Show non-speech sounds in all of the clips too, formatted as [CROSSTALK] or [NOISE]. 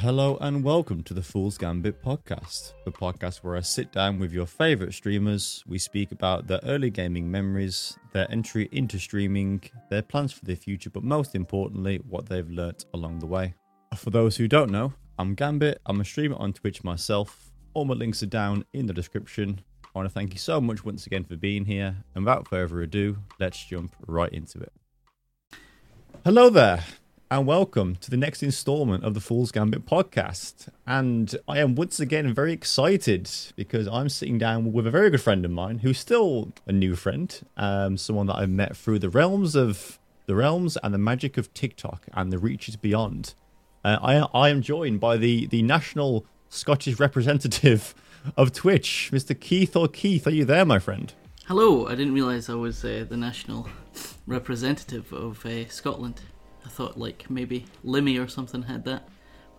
Hello and welcome to the Fool's Gambit podcast, the podcast where I sit down with your favorite streamers. We speak about their early gaming memories, their entry into streaming, their plans for the future, but most importantly, what they've learnt along the way. For those who don't know, I'm Gambit. I'm a streamer on Twitch myself. All my links are down in the description. I want to thank you so much once again for being here. And without further ado, let's jump right into it. Hello there and welcome to the next installment of the Fool's Gambit podcast. And I am once again very excited because I'm sitting down with a very good friend of mine who's still a new friend, um, someone that I've met through the realms of the realms and the magic of TikTok and the reaches beyond. Uh, I, I am joined by the, the national Scottish representative of Twitch, Mr. Keith or Keith. Are you there, my friend? Hello, I didn't realise I was uh, the national representative of uh, Scotland. I thought like maybe Limmy or something had that,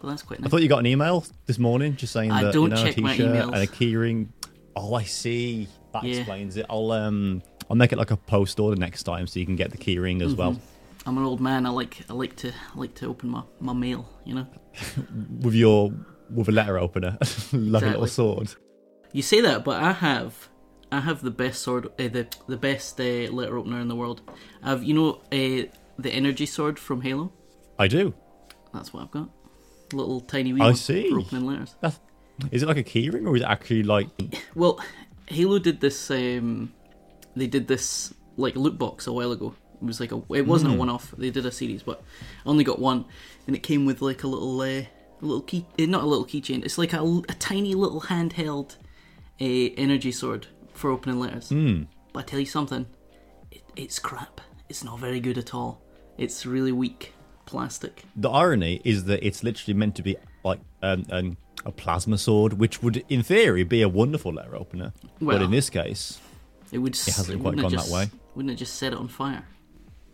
but that's quite nice. I thought you got an email this morning just saying I that don't you know, check a my t-shirt emails. and a keyring. Oh, I see. That Yeah. explains it. I'll um I'll make it like a post order next time so you can get the keyring as well I'm an old man. I like I like to I like to open my, my mail. You know. [LAUGHS] with your with a letter opener, [LAUGHS] like a little sword. You say that, but I have I have the best sword, uh, the the best uh, letter opener in the world. I've you know uh, the energy sword from Halo. I do. That's what I've got. Little tiny wee I see. for opening letters. That's, is it like a keyring or is it actually like? [LAUGHS] Well, Halo did this. Um, they did this like loot box a while ago. It was like a. It wasn't a one-off. They did a series, but I only got one, and it came with like a little, uh, a little key. eh, Not a little keychain. It's like a, a tiny little handheld, uh, energy sword for opening letters. Hmm. But I tell you something, it, it's crap. It's not very good at all. It's really weak plastic. The irony is that it's literally meant to be like um, an, a plasma sword, which would, in theory, be a wonderful letter opener. but in this case, It would. It hasn't quite gone that way. Wouldn't it just set it on fire?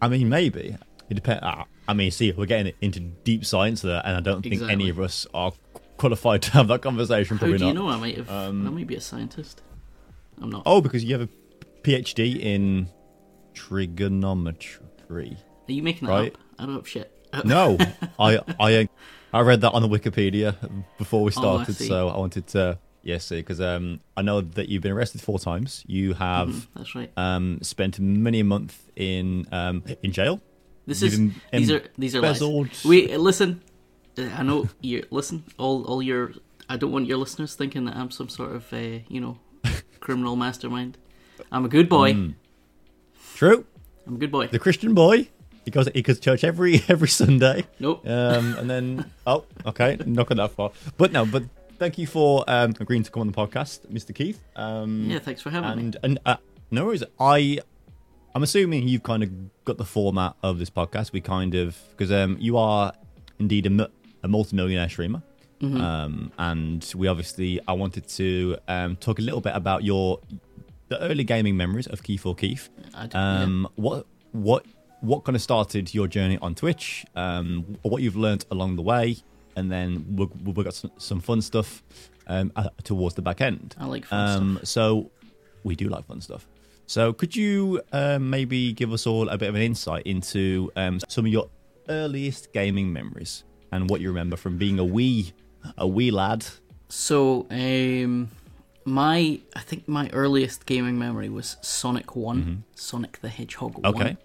I mean, maybe it depends. I mean, see, we're getting into deep science there, and I don't think any of us are qualified to have that conversation. How Probably do you not. know? I might have. I might be a scientist. I'm not. Oh, because you have a PhD in trigonometry. Are you making that right. up? I don't have shit. [LAUGHS] No, I, I, I read that on the Wikipedia before we Oh, I started, so I wanted to, yeah, see, because um, I know that you've been arrested four times. You have Mhm, That's right. um spent many a month in um in jail. This you've is em- these are these are lies. Wait, uh, listen. Uh, I know you listen. All all your. I don't want your listeners thinking that I'm some sort of uh, you know [LAUGHS] criminal mastermind. I'm a good boy. Mm. True. I'm a good boy. the Christian boy. He goes he goes to church every [LAUGHS] every Sunday. Nope. Um, and then [LAUGHS] oh, okay, not gone that far. But no, but thank you for um, agreeing to come on the podcast, Mr. Keith. Um, yeah, thanks for having me. and and uh, no worries. I I'm assuming you've kind of got the format of this podcast. We kind of because um, you are indeed a, a multimillionaire streamer. Mm-hmm. Um, and we obviously, I wanted to um, talk a little bit about your the early gaming memories of Keith or Keith. Um, what what what kind of started your journey on Twitch? Um, what you've learned along the way, and then we've, we've got some, some fun stuff um, uh, towards the back end. I like fun Um, so we do like fun stuff. So could you um, maybe give us all a bit of an insight into um, some of your earliest gaming memories and what you remember from being a wee a wee lad? So, um, my I think my earliest gaming memory was Sonic One, Sonic the Hedgehog Mm-hmm. Okay. One,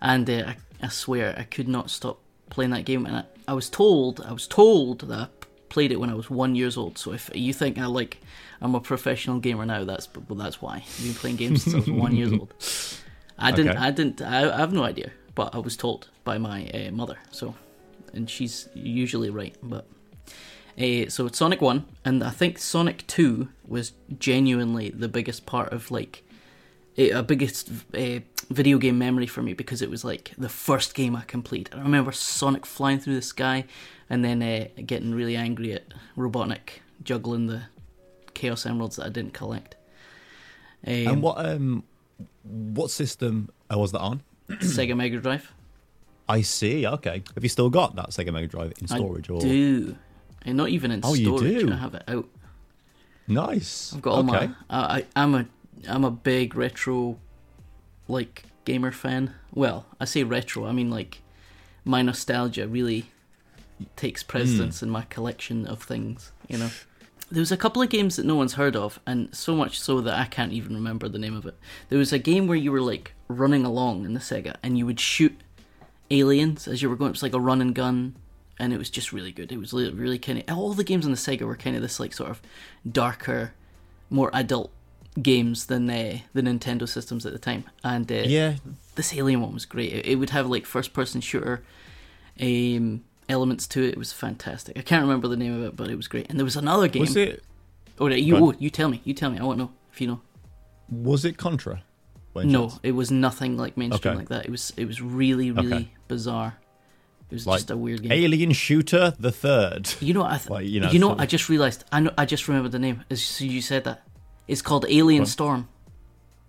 and uh, I, I swear I could not stop playing that game. And I, I was told I was told that I played it when I was one years old. So if you think I like I'm a professional gamer now, that's well, that's why I've been playing games since I was one years old. [LAUGHS] I didn't Okay. I didn't I, I have no idea, but I was told by my uh, mother. So, and she's usually right, but. Uh, so it's Sonic One, and I think Sonic Two was genuinely the biggest part of like a, a biggest uh, video game memory for me because it was like the first game I complete. I remember Sonic flying through the sky, and then uh, getting really angry at Robotnik juggling the Chaos Emeralds that I didn't collect. Um, And what um what system uh, was that on? [CLEARS THROAT] Sega Mega Drive? I see. Okay. Have you still got that Sega Mega Drive in storage I or do, and not even in Oh, you do? I have it out. nice? I've got all okay. my. I, I, I'm a I'm a big retro, like gamer fan. Well, I say retro. I mean like my nostalgia really takes hmm. precedence in my collection of things. You know, there was a couple of games that no one's heard of, and so much so that I can't even remember the name of it. There was a game where you were like running along in the Sega, and you would shoot aliens as you were going. It was like a run and gun, and it was just really good. It was really, really kind of all the games on the Sega were kind of this like sort of darker, more adult games than uh, the Nintendo systems at the time. And uh, Yeah, this Alien one was great. It, it would have like first person shooter um, elements to it. It was fantastic. I can't remember the name of it, but it was great. And there was another game. was it Oh, you, oh, you tell me. You tell me. I want to know if you know. was it Contra? No, it was nothing like mainstream Okay. like that. It was it was really really Okay. bizarre. It was Like just a weird game. Alien Shooter the Third. You know, I th- [LAUGHS] Like, you you know, know, sort of- I just realized. I know. I just remembered the name as you said that. It's called Alien What? Storm.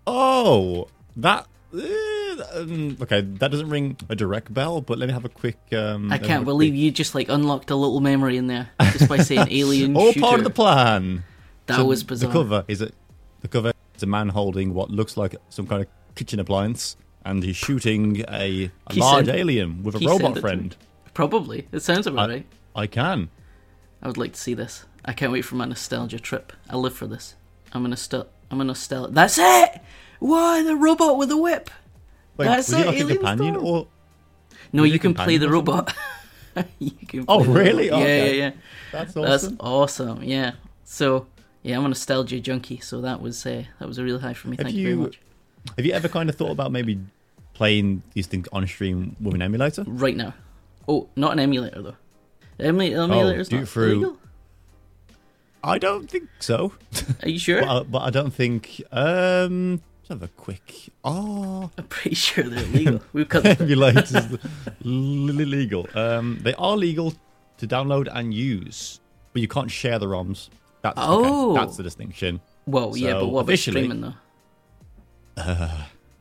Oh, that. um, okay, that doesn't ring a direct bell, but let me have a quick. Um, I can't believe quick- you just like unlocked a little memory in there just by saying [LAUGHS] Alien All Shooter. part of the plan. that So was bizarre. The cover is it? The cover is a man holding what looks like some kind of kitchen appliance, and he's shooting a, a large alien with a robot friend. Probably. It sounds about I- right. I can. I would like to see this. I can't wait for my nostalgia trip. I live for this. I'm gonna nostal. I'm a nostalgia. That's it. Why the robot with the whip? Wait, That's it, like Alien companion Storm. or? No, you can play the robot. [LAUGHS] you can. Oh, really? robot. Yeah, Okay. yeah, yeah. That's That's awesome. awesome. Yeah. So yeah, I'm a nostalgia junkie. So that was uh, that was a real high for me. Have Thank you, very much. Have you ever kind of thought about maybe playing these things on stream with an emulator? Right now. Oh, not an emulator though. The emula- emulator's do it not through- legal. I don't think so. Are you sure? But I, but I don't think. Um, let's have a quick. Oh, I'm pretty sure they're legal. [LAUGHS] We've the- emulators legal. Um, they are legal to download and use, but you can't share the ROMs. That's Oh. okay, that's the distinction. Well, yeah, but what about streaming though?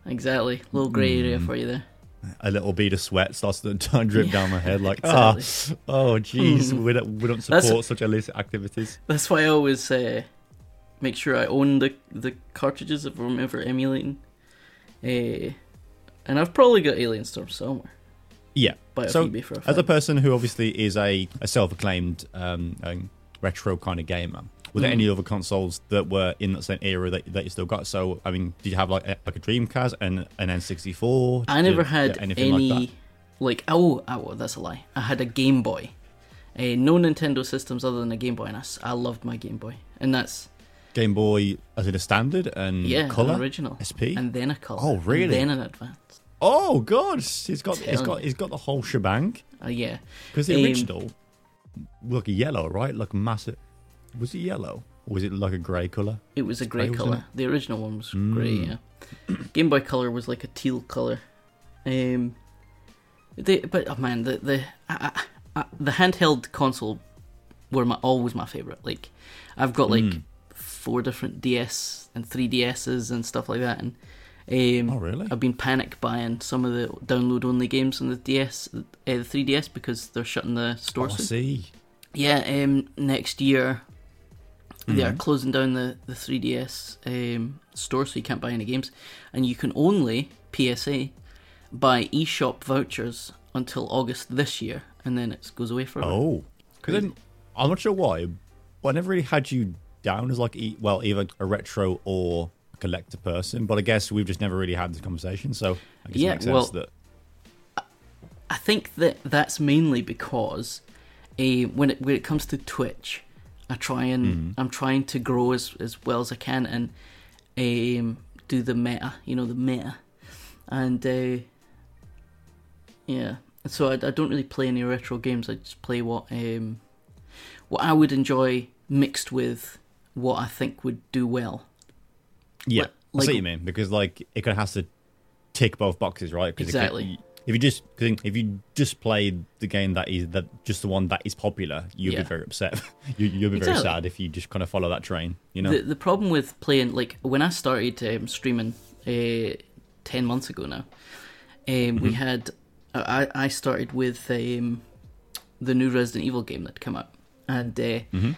exactly, little grey area Hmm. for you there. A little bead of sweat starts to [LAUGHS] drip Yeah, down my head, like exactly. ah, oh, jeez, we don't we don't That's- support such illicit activities. That's why I always uh, make sure I own the the cartridges if I'm ever emulating. Uh, and I've probably got Alien Storm somewhere. Yeah. Buy it So, off eBay for a As a person who obviously is a, a self-acclaimed um, um, retro kind of gamer, were there Mm. any other consoles that were in that same era that, that you still got? So, I mean, did you have like a, like a Dreamcast and an N64? I Did- never yeah, had anything any like like, oh, oh that's a lie. I had a Game Boy. Uh, no Nintendo systems other than a Game Boy, and I loved my Game Boy. And that's. Game Boy as in a standard and yeah, color an original, SP. and then a color. Oh, really? And then an advanced. oh god, he's got he's got he's got the whole shebang. Uh, yeah, Because the Um, original, look yellow, right? Like massive. Was it yellow or was it like a grey color? it was a grey grey, color. The original one was grey. Mm. Yeah, Game Boy Color was like a teal color. Um, they, but oh man, the the I, I, the handheld console were my always my favorite. Like, I've got like Mm. four different DS and 3DSs and stuff like that, and um, Oh really? I've been panic buying some of the download only games on the DS, uh, the 3DS because they're shutting the Oh, store I soon. see. Yeah, um, next year they are Mhm. closing down the the 3DS um, store, so you can't buy any games, and you can only PSA buy eShop vouchers until August this year, and then it goes away forever. Oh, because then I'm not sure why, but I never really had you down as like e- well either a retro or a collector person. But I guess we've just never really had this conversation, so I guess Yeah, it makes sense well- that I think that that's mainly because uh, when it when it comes to Twitch, I try and Mhm. I'm trying to grow as as well as I can and um, do the meta, you know, the meta, and uh, yeah. So I, I don't really play any retro games. I just play what um, what I would enjoy mixed with what I think would do well. yeah, Like- I see what you mean because like it kind of has to tick both boxes, right? 'Cause it Exactly. If you just 'cause if you just play the game that is that just the one that is popular, you'll Yeah. be very upset. [LAUGHS] you, you'll be very sad if you just kind of follow that train. You know. The the problem with playing like when I started um, streaming uh, ten months ago now, um, we had I I started with um, the new Resident Evil game that came out, and uh, Mhm.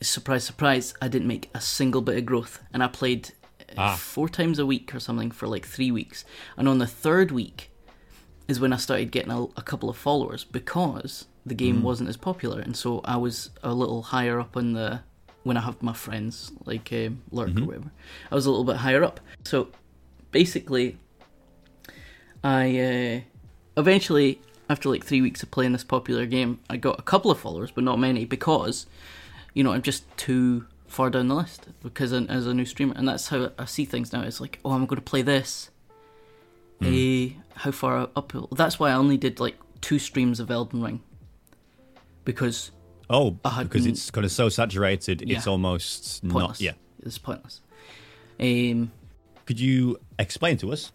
surprise surprise, I didn't make a single bit of growth, and I played uh, Ah. four times a week or something for like three weeks, and on the third week. Is when I started getting a, a couple of followers because the game Mm. wasn't as popular, and so I was a little higher up on the when I have my friends like um, Lurk Mhm. or whatever. I was a little bit higher up. So basically, I uh, eventually after like three weeks of playing this popular game, I got a couple of followers, but not many because you know I'm just too far down the list because as a new streamer, and that's how I see things now. It's like, oh, I'm going to play this. Mm. How far up? That's why I only did like two streams of Elden Ring because Oh, because it's kind of so saturated, it's almost pointless. not. Yeah. it's pointless. Um, Could you explain to us,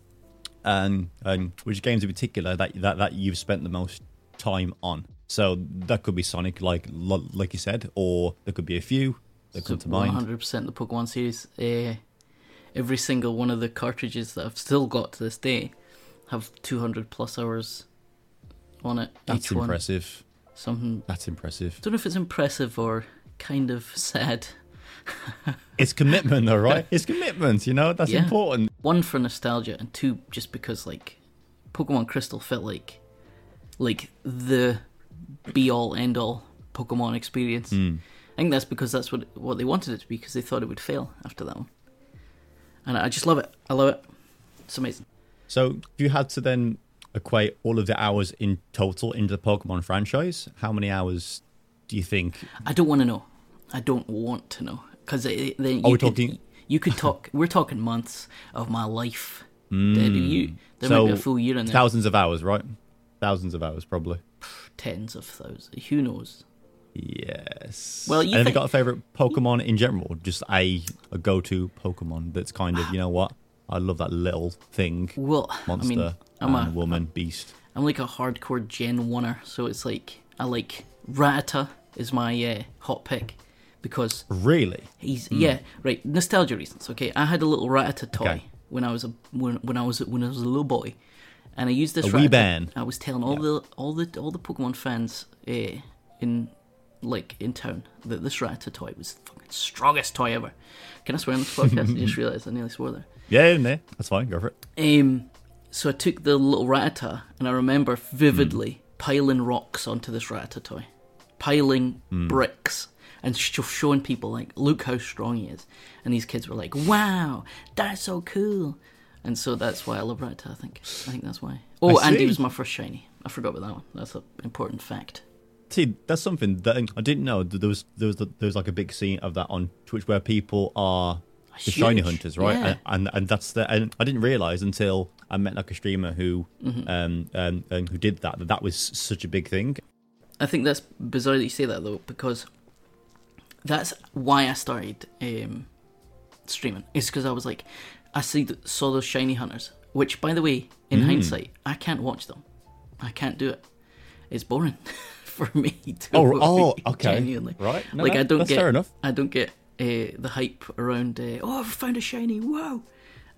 um, um, which games in particular that that that you've spent the most time on? So that could be Sonic, like like you said, or there could be a few that come to mind. 100% the Pokemon series. Uh, every single one of the cartridges that I've still got to this day have 200 plus hours on it. That's each one. impressive. Something. That's impressive. I don't know if it's impressive or kind of sad. [LAUGHS] It's commitment, though, right? It's commitment. You know that's Yeah. important. One for nostalgia, and two just because like Pokemon Crystal felt like like the be all end all Pokemon experience. Mm. I think that's because that's what what they wanted it to be because they thought it would fail after that one. And I just love it. I love it. It's amazing. So, if you had to then equate all of the hours in total into the Pokemon franchise, how many hours do you think? I don't want to know. I don't want to know because then you Are we could, talking- You could talk. [LAUGHS] we're talking months of my life. Mm. That you, there so might be a full year in there. thousands of hours, right? Thousands of hours, probably. Tens of thousands. Who knows? Yes. Well, you and have think- you got a favorite Pokemon in general? Just a a go to Pokemon that's kind of you know what? I love that little thing, Well, monster, I mean, I'm a woman, beast. I'm like a hardcore Gen oneer, so it's like I like Rattata is my uh, hot pick because Really? he's yeah right nostalgia reasons. Okay, I had a little Rattata toy Okay. when I was a when, when I was when I was a little boy, and I used this A wee Rattata- ban. I was telling all the all the all the Pokemon fans uh, in like in town that this Rattata toy was the fucking strongest toy ever. Can I swear on this podcast? I just [LAUGHS] realized I nearly swore there. Yeah, in there. That's fine. Go for it. Um, so I took the little Rattata, and I remember vividly piling rocks onto this Rattata toy, piling bricks, and sh- showing people like, "Look how strong he is." And these kids were like, "Wow, that's so cool!" And so that's why I love Rattata. I think. I think that's why. Oh, and he was my first shiny. I forgot about that one. That's an important fact. See, that's something that I didn't know. There was there was there was like a big scene of that on Twitch where people are the shiny hunters, right? yeah. And, and and that's the and I didn't realize until I met like a streamer who Mm-hmm. um, um um, who did that that that was such a big thing. I think that's bizarre that you say that though, because that's why I started um, streaming. It's because I was like, I see saw those shiny hunters, which, by the way, in Mm. hindsight, I can't watch them. I can't do it. It's boring [LAUGHS] for [LAUGHS] me. To Oh, [LAUGHS] oh, okay, genuinely. right. No, like no, I don't get. fair enough. I don't get uh, the hype around. Uh, oh, I've found a shiny! Whoa!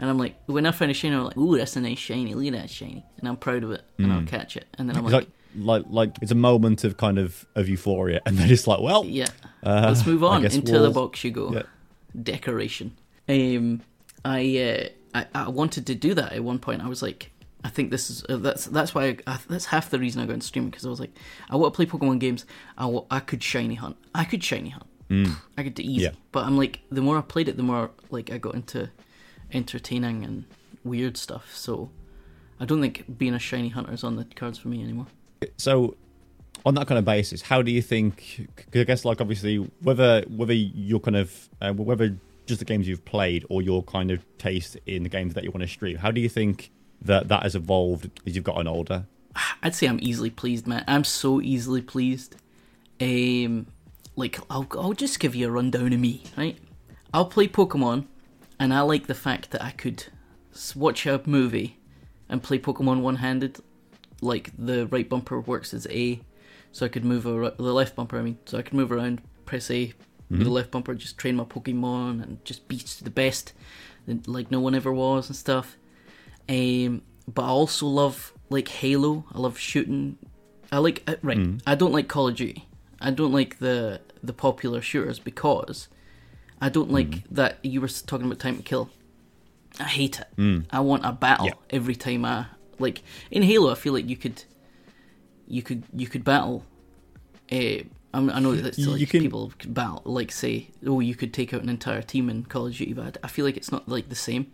And I'm like, when I find a shiny, I'm like, ooh, that's a nice shiny. Look at that shiny, and I'm proud of it, and I'll catch it, and then I'm like, like like like it's a moment of kind of of euphoria, [LAUGHS] and then it's like, well, Yeah. Uh, Let's move on. Into we'll- the box you go. Yeah. Decoration. Um, I, uh, I I wanted to do that at one point. I was like, I think this is uh, that's that's why I, I, that's half the reason I got into streaming because I was like, I want to play Pokemon games. I wa- I could shiny hunt. I could shiny hunt. I could do easy. Yeah. But I'm like, the more I played it, the more like I got into entertaining and weird stuff. So I don't think being a shiny hunter is on the cards for me anymore. So, on that kind of basis, how do you think? Cause I guess, like, obviously, whether whether you're kind of uh, whether just the games you've played or your kind of taste in the games that you want to stream, how do you think that that has evolved as you've gotten older? I'd say I'm easily pleased, man. I'm so easily pleased. Um, like I'll I'll just give you a rundown of me, right? I'll play Pokemon, and I like the fact that I could watch a movie and play Pokemon one-handed. Like the right bumper works as A, so I could move ar- the left bumper. I mean, so I could move around, press A with the left bumper, just train my Pokemon and just be the best, like no one ever was and stuff. Um, but I also love like Halo. I love shooting. I like uh, right. I don't like Call of Duty. I don't like the the popular shooters because I don't like that you were talking about time to kill. I hate it. I want a battle Yeah. every time I like in Halo, I feel like you could, you could, you could battle. Uh, I'm- I know that like, can- people could battle, like say, oh, you could take out an entire team in Call of Duty, but I feel like it's not like the same.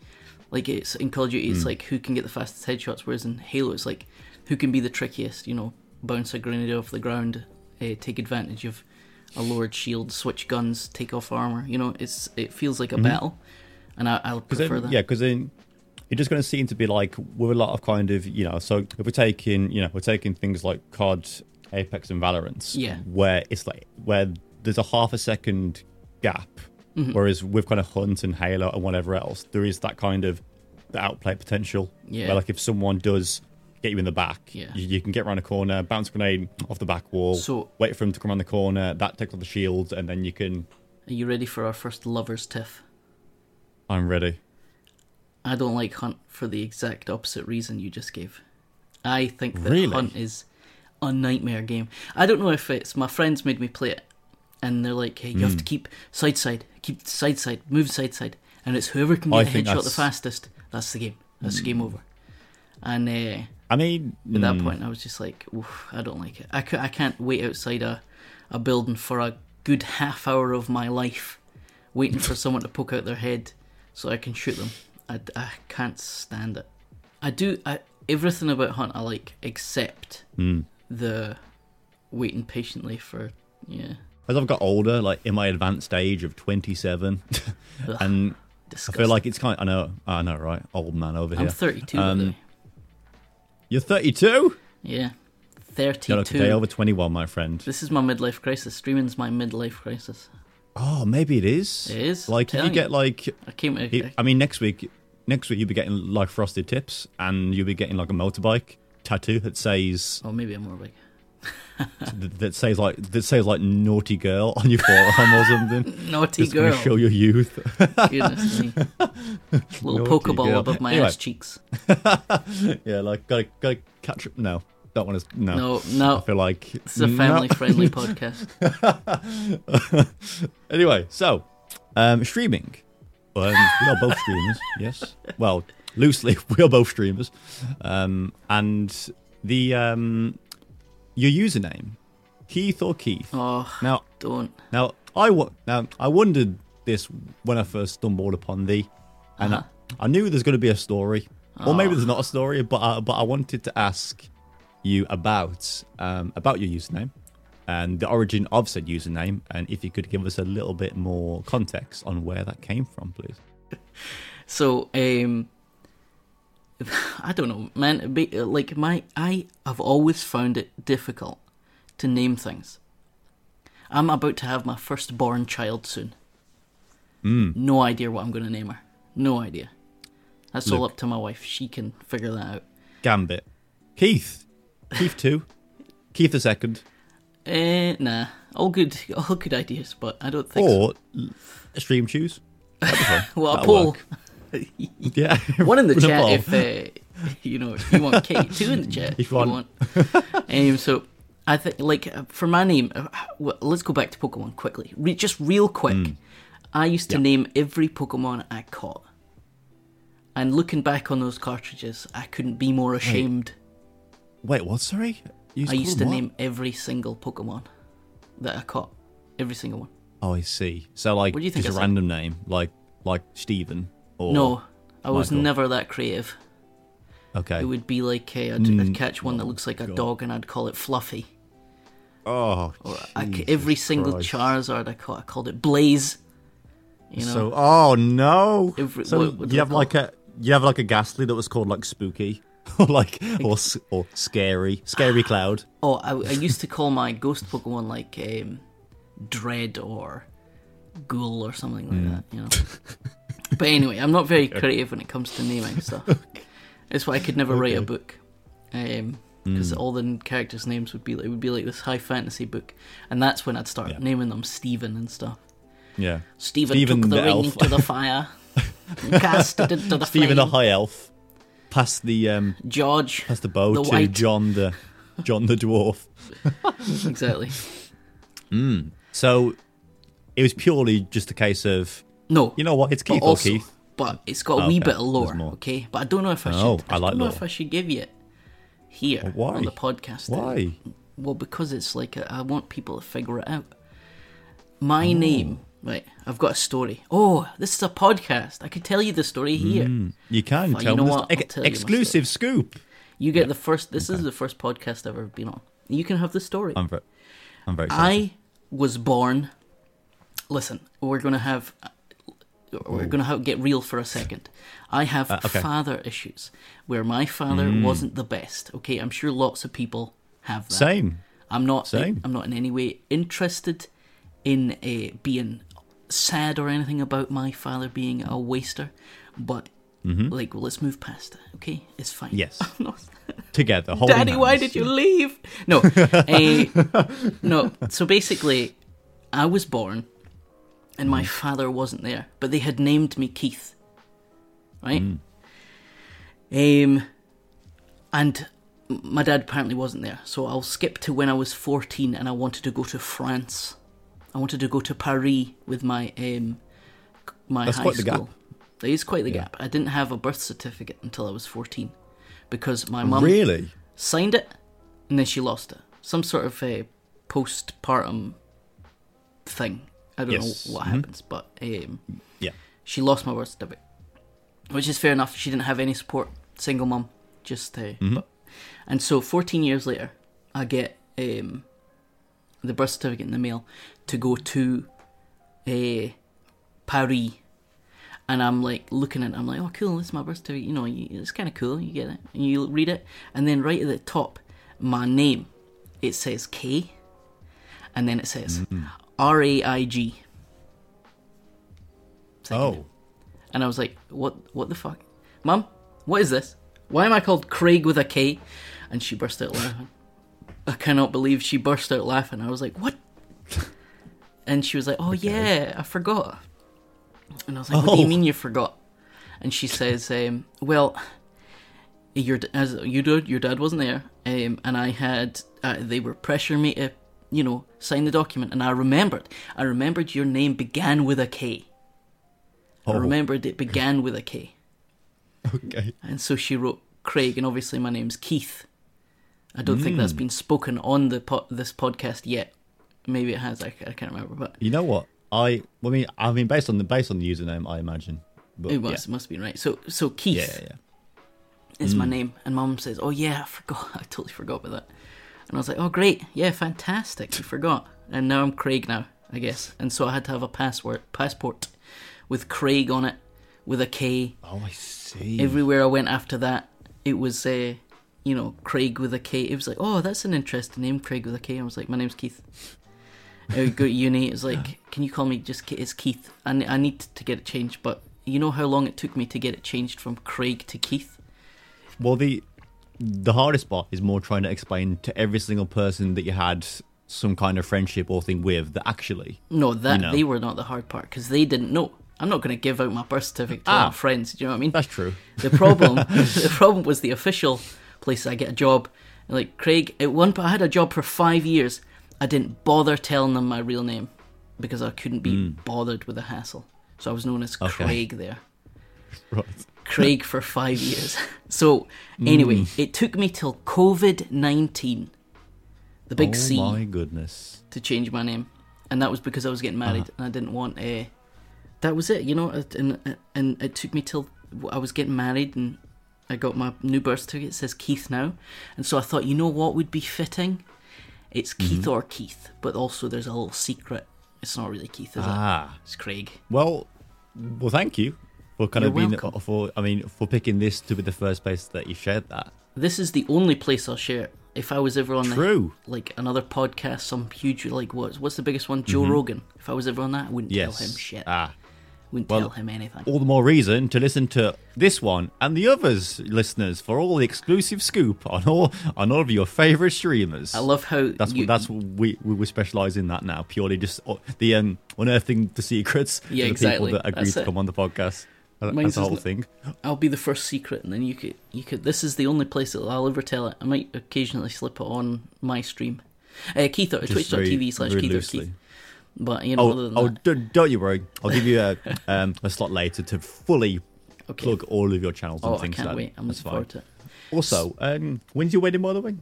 Like it's in Call of Duty, it's Hmm. like who can get the fastest headshots, whereas in Halo, it's like who can be the trickiest. You know, bounce a grenade off the ground, uh, take advantage of a lowered shield, switch guns, take off armor. You know, it's it feels like a battle, and I, I'll prefer then, that. yeah, because then it's just going to seem to be like with a lot of kind of you know. So if we're taking you know we're taking things like COD, Apex, and Valorant, Yeah. where it's like where there's a half a second gap, Mm-hmm. whereas with kind of Hunt and Halo and whatever else, there is that kind of the outplay potential. Yeah. Where like if someone does get you in the back, Yeah. you, you can get around a corner, bounce a grenade off the back wall, So- wait for him to come around the corner, that takes off the shield, and then you can. Are you ready for our first lovers tiff? I'm ready. I don't like Hunt for the exact opposite reason you just gave. I think that Really? Hunt is a nightmare game. I don't know if it's my friends made me play it, and they're like, "Hey, you have to Hmm. keep side side, keep side side, move side side, and it's whoever can get a headshot the Hmm. fastest. That's the game. That's the game over." And uh, I mean, at that mm, point, I was just like, I don't like it. I, c- I can't wait outside a, a building for a good half hour of my life, waiting for someone to poke out their head so I can shoot them. I, I can't stand it. I do I, everything about Hunt I like, except mm. the waiting patiently for yeah. As I've got older, like in my advanced age of 27, Ugh, and I feel like it's kind. Of, I know, I know, right? Old man over here. I'm 32. Um, by the way. You're 32. Yeah, You're day 32. over 21, my friend. This is my midlife crisis. Streaming's my midlife crisis. Oh, maybe it is. It is, Like I'm you get like, I came. I, I mean, next week, next week you'll be getting like frosted tips, and you'll be getting like a motorbike tattoo that says oh, maybe I'm more [LAUGHS] that says like that says like naughty girl on your forearm or something. [LAUGHS] naughty girl. show your youth. [LAUGHS] Goodness me. Little Naughty Pokeball girl. above my Anyway. ass cheeks. yeah, like gotta gotta catch. No, don't want to. No, No, I feel like it's is a no. family friendly podcast. anyway, so um, streaming. Um, we are both streamers, yes. Well, loosely, we are both streamers. Um, and the um, your username, Keith or Keith. Oh, Now, don't. now I wa- now I wondered this when I first stumbled upon thee, and Uh-huh. I, I knew there's going to be a story, or maybe Oh. there's not a story, but I, but I wanted to ask you about um, about your username and the origin of said username, and if you could give us a little bit more context on where that came from, please. [LAUGHS] So, um, [SIGHS] I don't know, man. be- Like my, I have always found it difficult to name things. I'm about to have my firstborn child soon. Mm. No idea what I'm going to name her. No idea. That's all up to my wife. She can figure that out. Gambit, Keith, Keith two, Keith the second, Eh, nah. All good, all good ideas, but I don't think or l- stream choose. That'd be fun. [LAUGHS] Well, a poll. work. [LAUGHS] Yeah, One in the chat if uh, you know if you want Kate. Two in the chat [LAUGHS] If you want. [LAUGHS] um, so I think like for my name, uh, let's go back to Pokemon quickly. Re- just real quick. I used to. Yeah. name every Pokemon I caught, and looking back on those cartridges, I couldn't be more ashamed. Wait, what? Sorry, you I used to what? name every single Pokemon that I caught, every single one. Oh, I see. So like What do you think just a random name, like like Stephen no, I was Michael. never that creative. Okay. It would be like uh, I'd, Mm, I'd catch one that looks like a God. dog, and I'd call it Fluffy. oh, Or I every single Christ. Charizard I caught, I called it Blaze. You know, So oh no. Every- so what- what you have like a you have like a Gastly that was called like spooky [LAUGHS] or like or or scary scary [SIGHS] cloud. oh, I, I used to call my ghost Pokemon like um, Dread or Ghoul or something like that. You know. [LAUGHS] but anyway, I'm not very creative when it comes to naming stuff. It's why I could never write a Okay. book. Um, because hmm. all the characters' names would be it would be like this high fantasy book, and that's when I'd start Yeah. naming them Stephen and stuff. Yeah. Stephen, Stephen took the, the ring into the fire, [LAUGHS] cast it into the fire. Stephen the high elf. Pass the um George, pass the bow The to white. John the John the dwarf. [LAUGHS] exactly. Hmm. So it was purely just a case of No, you know what it's but Keith also, Keith. but it's got a Oh, wee okay. bit of lore, okay? But I don't know if I should. Oh, I I like don't know if I should give you it. here Why? on the podcast. Why? Well, because it's like a, I want people to figure it out. My Oh. name, right? I've got a story. Oh, this is a podcast. I could tell you the story here. Mm, you can Fine, tell you know what? tell you exclusive scoop. You get the first. This is the first podcast I've ever been on. You can have the story. I'm very, I'm very excited. I was born. Listen, we're gonna have. We're gonna get real for a second. I have Uh, okay. father issues where my father wasn't the best. Okay, I'm sure lots of people have that. Same. I'm not. Same. I'm not in any way interested in uh, being sad or anything about my father being a waster, but like, well, let's move past it. Okay, it's fine. Mm-hmm. Yes. [LAUGHS] Together. Daddy, why did you leave? No, uh, [LAUGHS] no. So basically, I was born, and my father wasn't there, but they had named me Keith, right? Um, and my dad apparently wasn't there, so I'll skip to when I was fourteen, and I wanted to go to France. I wanted to go to Paris with my um, my That's high quite the school. gap. That is quite the gap. I didn't have a birth certificate until I was fourteen, because my mum Really? signed it and then she lost it. Some sort of a postpartum thing. I don't Yes. know what Mhm. happens, but um, Yeah. she lost my birth certificate, which is fair enough. She didn't have any support, single mum, just. Uh, Mm-hmm. but- and so, 14 years later, I get um, the birth certificate in the mail to go to uh, Paris. And I'm like looking at it, I'm like, oh, cool, this is my birth certificate. You know, it's kind of cool. You get it. And you read it. And then right at the top, my name, it says K. And then it says Mm-hmm. R A I G. Oh. And I was like, what what the fuck? Mum, what is this? Why am I called Craig with a K? And she burst out laughing. I cannot believe she burst out laughing. I was like, what? And she was like, oh yeah, I forgot. And I was like, what do you Oh. mean you forgot? And she says, um, well, your as you did, your dad wasn't there, um, and I had uh, they were pressuring me to, you know, sign the document, and I remembered. I remembered your name began with a K. I Oh. remembered it began with a K. [LAUGHS] Okay. And so she wrote Craig, and obviously my name's Keith. I don't think that's hmm. been spoken on the po- this podcast yet. Maybe it has. I, I can't remember, but You know what? I, I mean, I mean, based on the based on the username, I imagine. But it must it must be right. So so Keith Yeah, yeah, yeah. is my hmm. name, and Mum says, "Oh yeah, I forgot. [LAUGHS] I totally forgot about that." And I was like, "Oh great, yeah, fantastic. You forgot." And now I'm Craig now, I guess. And so I had to have a password passport with Craig on it, with a K. Oh, I see. everywhere I went after that, it was, uh, you know, Craig with a K. It was like, oh, that's an interesting name, Craig with a K. I was like, my name's Keith. I go to uni. It was like, [LAUGHS] can you call me just Ke- it's Keith? I, I need to get it changed, but you know how long it took me to get it changed from Craig to Keith? Well, the the hardest part is more trying to explain to every single person that you had some kind of friendship or thing with that actually. No, that You know. they were not the hard part because they didn't know. I'm not going to give out my birth certificate to Ah. my friends. Do you know what I mean? That's true. The problem, [LAUGHS] the problem was the official place I get a job. Like Craig, at one point I had a job for five years. I didn't bother telling them my real name because I couldn't be bothered with the hassle. So I was known as. Okay. Craig there. [LAUGHS] Right. Craig for five years. So anyway, Hmm. it took me till COVID nineteen, the big oh C, my goodness. to change my name, and that was because I was getting married and I didn't want a. That was it, you know, it- and and it took me till I was getting married and I got my new birth certificate. It says Keith now, and so I thought, you know what would be fitting? It's Keith or Keith, but also there's a little secret. It's not really Keith, is it? Ah. It's Craig. Well, well, thank you for kind You're of being welcome. for. I mean, for picking this to be the first place that you shared that. This is the only place I'll share. it. If I was ever on the, True. like another podcast, some huge like what's what's the biggest one? Joe Rogan. If I was ever on that, I wouldn't Mm-hmm. Yes. tell him shit. Ah. wouldn't well, tell him anything. All the more reason to listen to this one and the others, listeners, for all the exclusive scoop on all on all of your favorite streamers. I love how That's you, what that's what we we we specialize in that now. Purely just uh, the um, unearthing the secrets. Yeah, of the exactly. People that agreed That's to it. come on the podcast. That- Mine's That's the whole thing. I'll be the first secret, and then you could you could. This is the only place that I'll ever tell it. I might occasionally slip it on my stream. Uh, Keith or twitch.tv slash Keith. Keith. But you know, other Oh, than oh that, don't, don't you worry. I'll give you a [LAUGHS] um, a slot later to fully [LAUGHS] okay. plug all of your channels and oh, I things. can't like wait. I'm looking fine. it. Also, um, when's your wedding, by the way?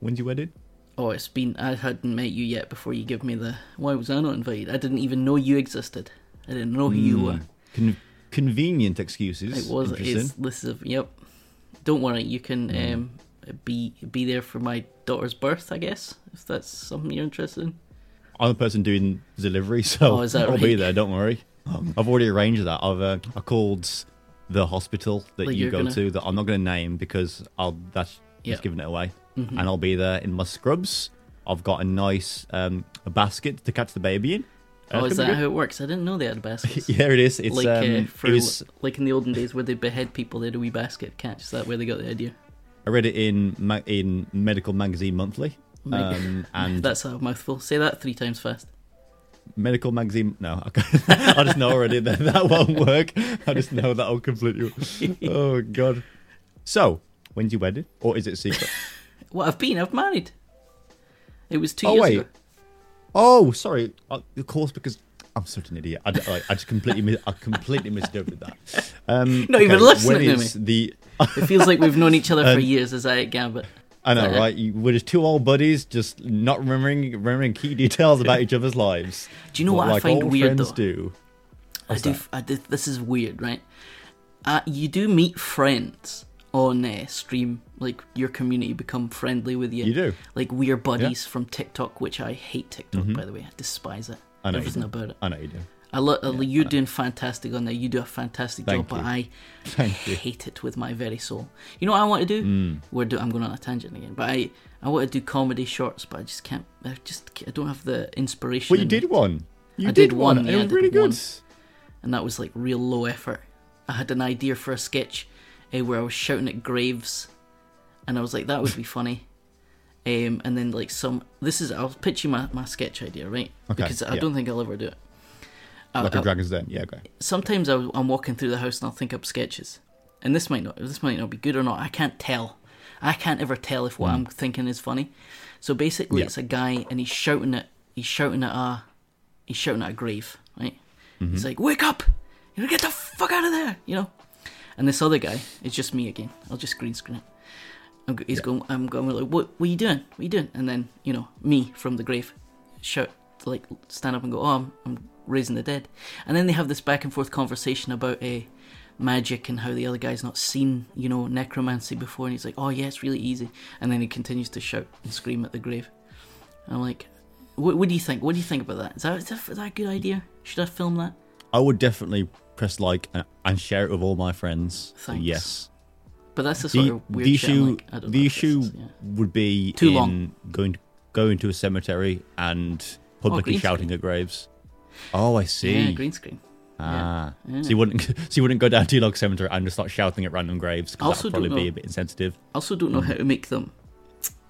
When's your wedding? Oh, it's been. I hadn't met you yet before you give me the. Why was I not invited? I didn't even know you existed. I didn't know who you were. Con- convenient excuses. It was. It's, is. Yep. Don't worry. You can Mm. um, be be there for my daughter's birth. I guess if that's something you're interested in. I'm the person doing delivery, [LAUGHS] so Oh, I'll be there. Don't worry. I've already arranged that. I've uh, I called the hospital that Like you go gonna- to that I'm not going to name because I'll that's Yeah. just giving it away, Mhm. and I'll be there in my scrubs. I've got a nice um, a basket to catch the baby in. Oh, it's is that how it works? I didn't know they had baskets. [LAUGHS] yeah, it is. It's like um, uh, for it was. like in the olden days where they behead people, they had a wee basket catch. Is that where they got the idea? I read it in ma- in Medical Magazine Monthly, um, [LAUGHS] and That's a mouthful. Say that three times fast. Medical Magazine. No, I, [LAUGHS] I just know already that that won't work. I just know that'll completely. Oh god. So, when's your wedding, or is it secret? Well, I've been. I've married. It was two Oh, years wait. ago. Oh, sorry. Uh, Of course, because I'm such an idiot. I, d- like, I just completely, mis- I completely misinterpreted that. Um, [LAUGHS] Not even listening to is The It feels like we've known each other for [LAUGHS] Um, years as I Gambit. I know, Uh, right? You, we're just two old buddies, just not remembering remembering key details about each other's lives. [LAUGHS] Do you know what, I like find weird friends though? do. I do. that? I did. This is weird, right? Uh, you do meet friends on uh, stream. Like your community become friendly with you. You do. Like we're buddies from TikTok, which I hate TikTok Mhm. by the way. I despise it. I know you Everything about it. I know you do. I lo- Yeah, you're I doing fantastic on there. You do a fantastic Thank job, but. I [LAUGHS] Thank you. hate it with my very soul. You know what I want to do? Mm. We're do- I'm going on a tangent again, but I I want to do comedy shorts, but I just can't. I just I don't have the inspiration. Well, you did one. You I did one, and yeah, it was really good. one. and that was like real low effort. I had an idea for a sketch uh, where I was shouting at graves, and I was like, that would be funny. Um, and then like some, this is I'll pitch you my, my sketch idea, right? Okay, Because I yeah. don't think I'll ever do it. Like I- a Dragon's Den. Yeah, okay. sometimes I, I'm walking through the house and I'll think up sketches, and this might not this might not be good or not. I can't tell. I can't ever tell if what I'm thinking is funny. So basically. Yeah. it's a guy and he's shouting at he's shouting at a he's shouting at a grave, right? Mm-hmm. He's like, "Wake up! You know, get the fuck out of there!" You know. And this other guy, it's just me again. I'll just green screen it. I'm, go- he's going. I'm going like, "What? What are you doing? What are you doing?" And then you know, me from the grave, shout like stand up and go, "Oh, I'm, I'm raising the dead." And then they have this back and forth conversation about a magic and how the other guy's not seen, you know, necromancy before, and he's like, "Oh yeah, it's really easy." And then he continues to shout and scream at the grave. I'm like, "What, what do you think? What do you think about that? Is that, is that is that a good idea? Should I film that?" I would definitely press like and, share it with all my friends. So yes. But that's the sort The, of weird the issue like, the know issue is- yeah. would be Too in long. going to, going to a cemetery and publicly green shouting screen. at graves. Oh, I see. Yeah, green screen. ah, Yeah. so you wouldn't [LAUGHS] so you wouldn't go down to Log Cemetery and just start shouting at random graves because Also that'd probably don't be know- a bit insensitive. I also don't know Mm. how to make them,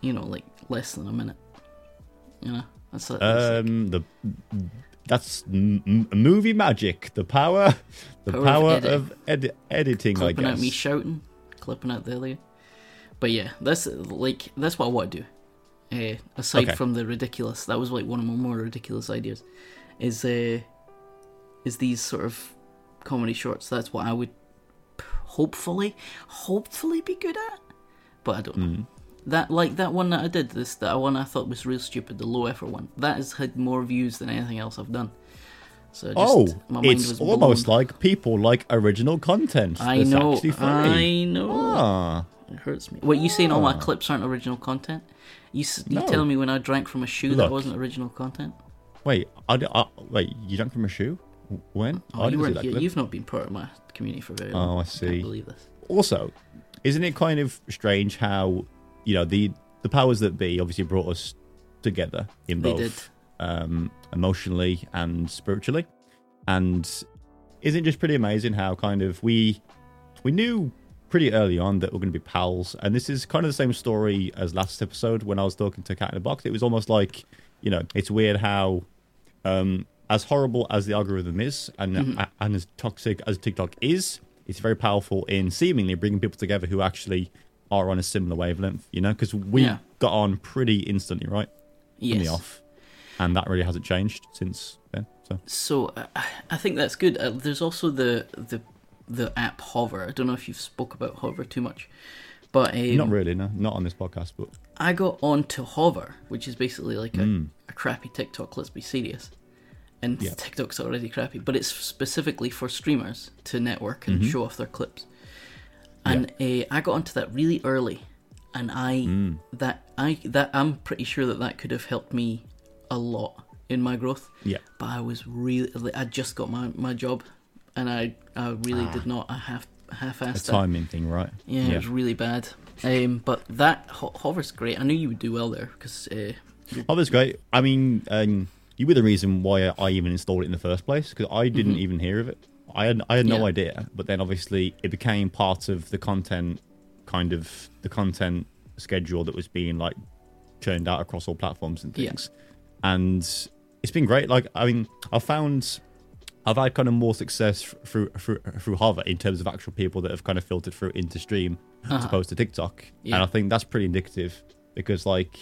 you know, like less than a minute. You know, that's, that's like- Um, the that's movie magic. The power, the Power of power, editing. of, edi- editing. I clipping guess. out me shouting, clipping out the other. But yeah, that's like that's what I want to do. Uh, aside Okay. from the ridiculous, that was like one of my more ridiculous ideas. Is uh, is these sort of comedy shorts? That's what I would hopefully, hopefully be good at. But I don't know. Mm. That like that one that I did, this that one I thought was real stupid, the low effort one. That has had more views than anything else I've done. So just, Oh, my mind it's was almost blown. like people like original content. I that's know, actually funny. I know. Ah, It hurts me. What you saying? All my Ah. clips aren't original content. You you No. telling me when I drank from a shoe that wasn't original content? wait, I, I- wait, you drank from a shoe? When? Oh, I you weren't here. Clip. You've not been part of my community for very long. Oh, long. I can't see. believe this. Also, isn't it kind of strange how you know the the powers that be obviously brought us together in They both um, emotionally and spiritually, and isn't it just pretty amazing how kind of we we knew pretty early on that we're going to be pals, and this is kind of the same story as last episode when I was talking to Cat in the Box. It was almost like you know it's weird how um, as horrible as the algorithm is and Mm-hmm. and as toxic as TikTok is, it's very powerful in seemingly bringing people together who actually are on a similar wavelength. You know, because we Yeah. got on pretty instantly, right, from Yes. the off, and that really hasn't changed since then. So So uh, I think that's good. Uh, there's also the the the app Hover. I don't know if you've spoke about Hover too much, But um, Not really, no, not on this podcast, but I got onto Hover, which is basically like a, Mm. a crappy TikTok. Let's be serious. And Yeah. TikTok's already crappy, but it's specifically for streamers to network and Mm-hmm. show off their clips. And uh, I got onto that really early, and I Mm. that I that I'm pretty sure that that could have helped me a lot in my growth. yeah, But I was really I just got my, my job, and I I really Ah. did not I half half a timing thing, right? yeah, it was really bad. Um, but that ho- hover's great. I knew you would do well there because uh, Oh, that's great. I mean, um, you were the reason why I even installed it in the first place because I didn't even hear of it. I had I had no. Yeah. idea, but then obviously it became part of the content, kind of the content schedule that was being like churned out across all platforms and Yeah. things. And it's been great. Like I mean, I found I've had kind of more success through through through Hover in terms of actual people that have kind of filtered through into stream as Uh-huh. opposed to TikTok, Yeah. and I think that's pretty indicative because like,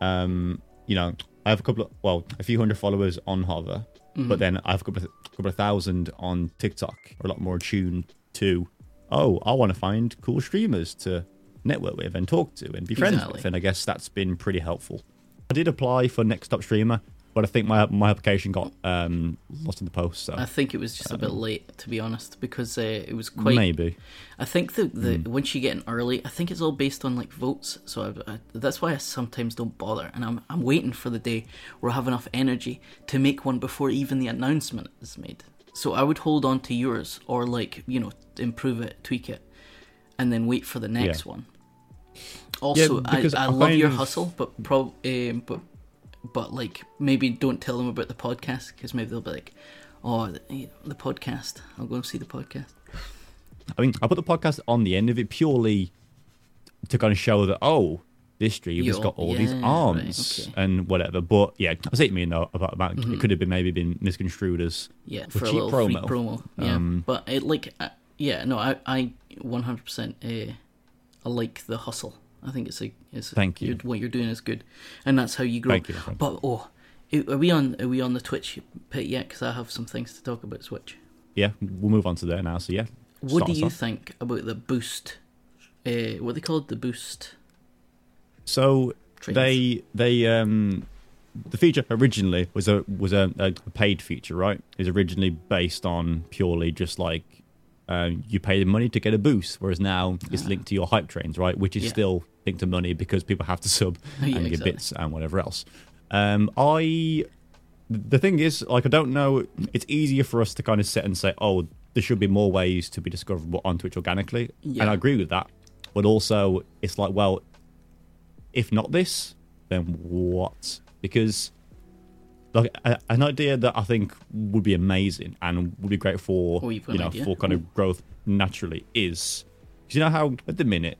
um, you know, I have a couple of well, a few hundred followers on Hover, Mm-hmm. but then I have a couple of couple of thousand on TikTok, or a lot more tuned to. Oh, I want to find cool streamers to network with and talk to and be friends Exactly. with, and I guess that's been pretty helpful. I did apply for Next Top Streamer, but I think my my application got um, lost in the post. So I think it was just a bit late to be honest because uh, it was quite. maybe I think the the Hmm. once you get in early, I think it's all based on like votes. So I, I, that's why I sometimes don't bother, and I'm I'm waiting for the day where I have enough energy to make one before even the announcement is made. So I would hold on to yours, or like you know improve it, tweak it, and then wait for the next one. Also, I, I, I love your hustle, but pro, um, but but like maybe don't tell them about the podcast because maybe they'll be like, oh, the, the podcast. I'll go and see the podcast. I mean, I put the podcast on the end of it purely to kind of show that oh, this stream has got all these arms right, okay. and whatever. But yeah, I see what you mean though about, about Mm-hmm. it could have been maybe been misconstrued as Yeah, For for, a cheap promo. promo. Yeah, Um, but it like uh, yeah, no, I I one hundred percent uh, I like the hustle. I think it's a it's Thank you. you're- what you're doing is good, and that's how you grow. Thank you. But oh, are we on are we on the Twitch pit yet? Because I have some things to talk about Switch. yeah. We'll move on to there now. So yeah, What do you think about the boost? Uh, what they called the boost? So Trains. they they um the feature originally was a was a, a paid feature, right? Was originally based on purely just like um, you pay the money to get a boost, whereas now it's linked to your hype trains, right? Which is Ah. Yeah. still linked to money because people have to sub [LAUGHS] Yeah, and get exactly. bits and whatever else. Um, I the thing is, like, I don't know. It's easier for us to kind of sit and say, oh, there should be more ways to be discoverable on Twitch organically, Yeah. and I agree with that. But also, it's like, well, if not this, then what? Because like a, an idea that I think would be amazing and would be great for Oh, you've you know idea? for kind of growth naturally is you know how at the minute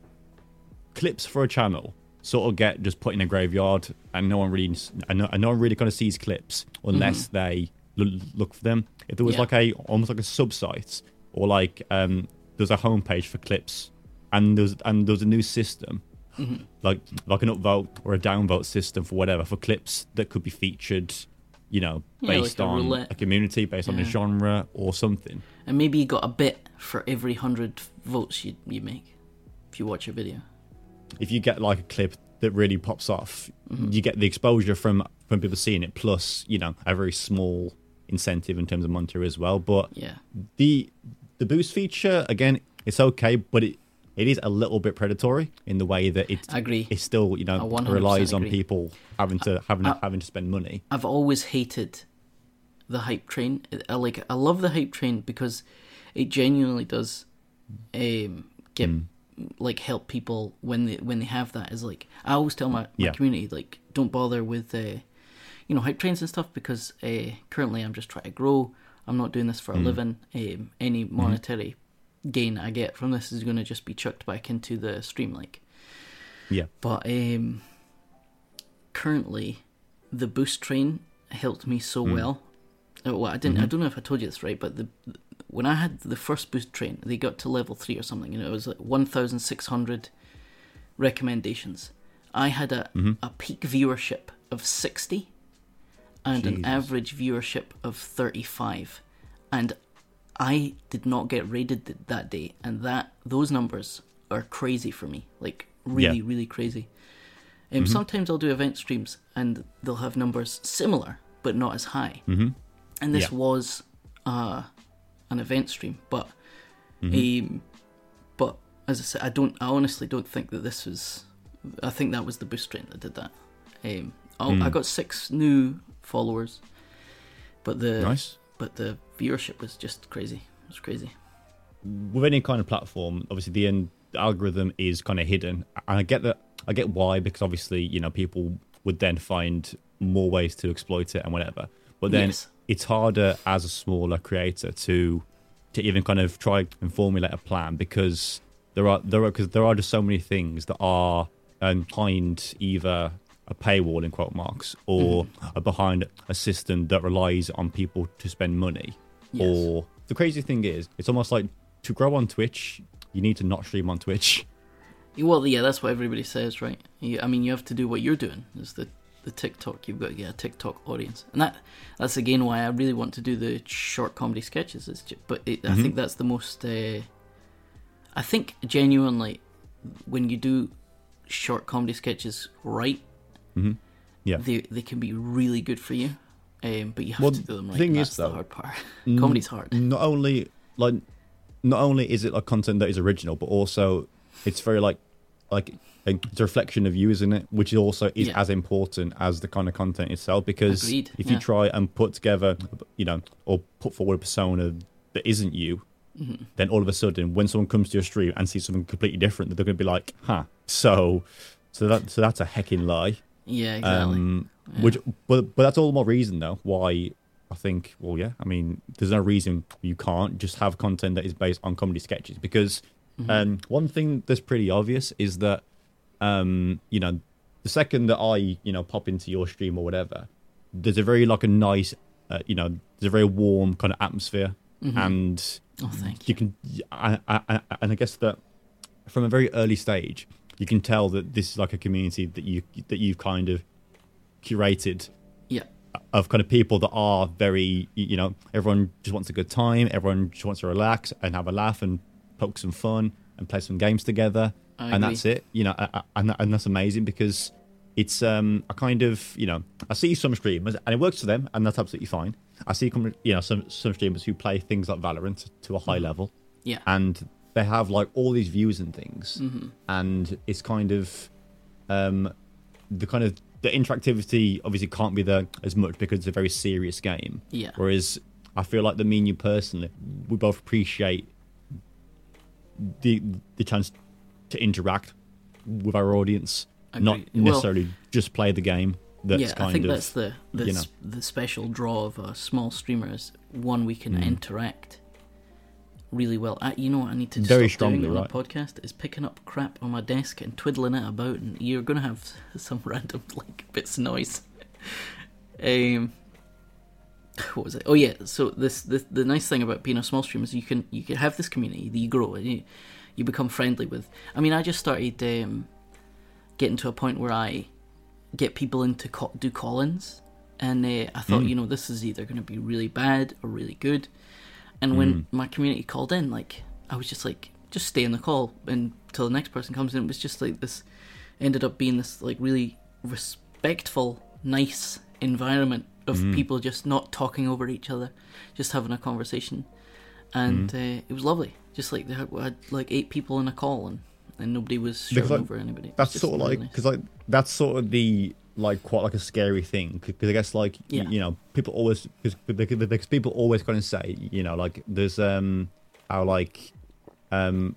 clips for a channel sort of get just put in a graveyard and no one really and no, and no one really kind of sees clips unless they l- look for them. If there was Mm-hmm. Yeah. like a almost like a subsite or like um there's a homepage for clips and there's and there's a new system Mm-hmm. like like an upvote or a downvote system for whatever for clips that could be featured you know Yeah, like based a on a community based on a genre or something And maybe you got a bit for every hundred votes you you make if you watch a video. if you get like a clip that really pops off Mm-hmm. you get the exposure from from people seeing it plus you know a very small incentive in terms of monetary as well but Yeah. the the boost feature again it's okay but it it is a little bit predatory in the way that it I agree. it still you know 100% relies on people having to having I- having to spend money I've always hated the hype train. I like I love the hype train because it genuinely does um, get Hmm. like help people when they when they have that. Is like I always tell my, my Yeah. community like don't bother with uh, you know hype trains and stuff because uh, currently I'm just trying to grow. I'm not doing this for a living. Um, any monetary gain I get from this is going to just be chucked back into the stream like. yeah But um, currently, the boost train helped me so well. Uh, Well, I didn't. I don't know if I told you this right, but the when I had the first boost train, they got to level three or something, and it was like one thousand six hundred recommendations. I had a a peak viewership of sixty, and an average viewership of thirty five, and I did not get raided th- that day, and that those numbers are crazy for me, like really, Yeah. really crazy. Um, Sometimes I'll do event streams and they'll have numbers similar but not as high. Mm-hmm. And this Yeah. was uh, an event stream, but Mm-hmm. um, but as I said, I don't. I honestly don't think that this was. I think that was the boost strain that did that. Um, I, Hmm. I got six new followers, but the Nice. but the viewership was just crazy. It was crazy. with any kind of platform, obviously the end algorithm is kind of hidden, and I get that. I get why because obviously you know people would then find more ways to exploit it and whatever. But then Yes. it's harder as a smaller creator to to even kind of try and formulate a plan because there are there are because there are just so many things that are um, behind either a paywall in quote marks or are behind a system that relies on people to spend money Yes. or the crazy thing is it's almost like to grow on twitch you need to not stream on twitch Well, yeah, that's what everybody says, right? You, I mean, you have to do what you're doing. Is the the TikTok? You've got to get a TikTok audience, and that that's again why I really want to do the short comedy sketches. Is ju- but it, I think that's the most. Uh, I think genuinely, when you do short comedy sketches right, yeah they they can be really good for you. Um, but you have Well, to do them the right. thing is, that's the hard part. [LAUGHS] Comedy's hard. not only like not only is it like content that is original but also it's very like like it's a reflection of you isn't it which also is Yeah. as important as the kind of content itself because Agreed, if yeah. you try and put together you know or put forward a persona that isn't you Mm-hmm. then all of a sudden when someone comes to your stream and sees something completely different they're going to be like huh so so that so that's a hecking lie Yeah, exactly. um, Yeah. which, but but that's all the more reason though why I think. Well, yeah, I mean, there's no reason you can't just have content that is based on comedy sketches because Mm-hmm. um, one thing that's pretty obvious is that um, you know the second that I you know pop into your stream or whatever, there's a very like a nice uh, you know there's a very warm kind of atmosphere and oh, thank you can I, I, I, and I guess that from a very early stage you can tell that this is like a community that you that you've kind of curated Yeah. of kind of people that are very you know everyone just wants a good time everyone just wants to relax and have a laugh and poke some fun and play some games together I and agree. that's it you know and, and that's amazing because it's um a kind of you know I see some streamers and it works for them and that's absolutely fine I see you know some some streamers who play things like Valorant to a high level Yeah. and they have like all these views and things Mm-hmm. and it's kind of um the kind of the interactivity obviously can't be there as much because it's a very serious game Yeah. whereas i feel like the me and you personally we both appreciate the the chance to interact with our audience not Agreed. Well- necessarily just play the game that's yeah, kind I think of that's the the, you know. the special draw of a small streamer is one we Mm. can interact really well. I, you know what I need to Very stop doing on right. the podcast is picking up crap on my desk and twiddling it about, and you're gonna have [LAUGHS] some random like bits of noise. um, what was it? Oh yeah, so this, this the nice thing about being a small streamer is you can you can have this community that you grow and you, you become friendly with. I mean, I just started um, getting to a point where I get people in to do call-ins, and uh, I thought, you know, this is either going to be really bad or really good. And when hmm. my community called in, like I was just like, just stay in the call until the next person comes in. It was just like this, ended up being this like really respectful, nice environment of hmm. people just not talking over each other, just having a conversation, and hmm. uh, it was lovely. Just like they had, had like eight people in a call, and and nobody was shouting like, over anybody. That's sort of really like nice. because like that's sort of the like quite like a scary thing because I guess like Yeah. you know people always because because people always kind of say you know like there's um how like um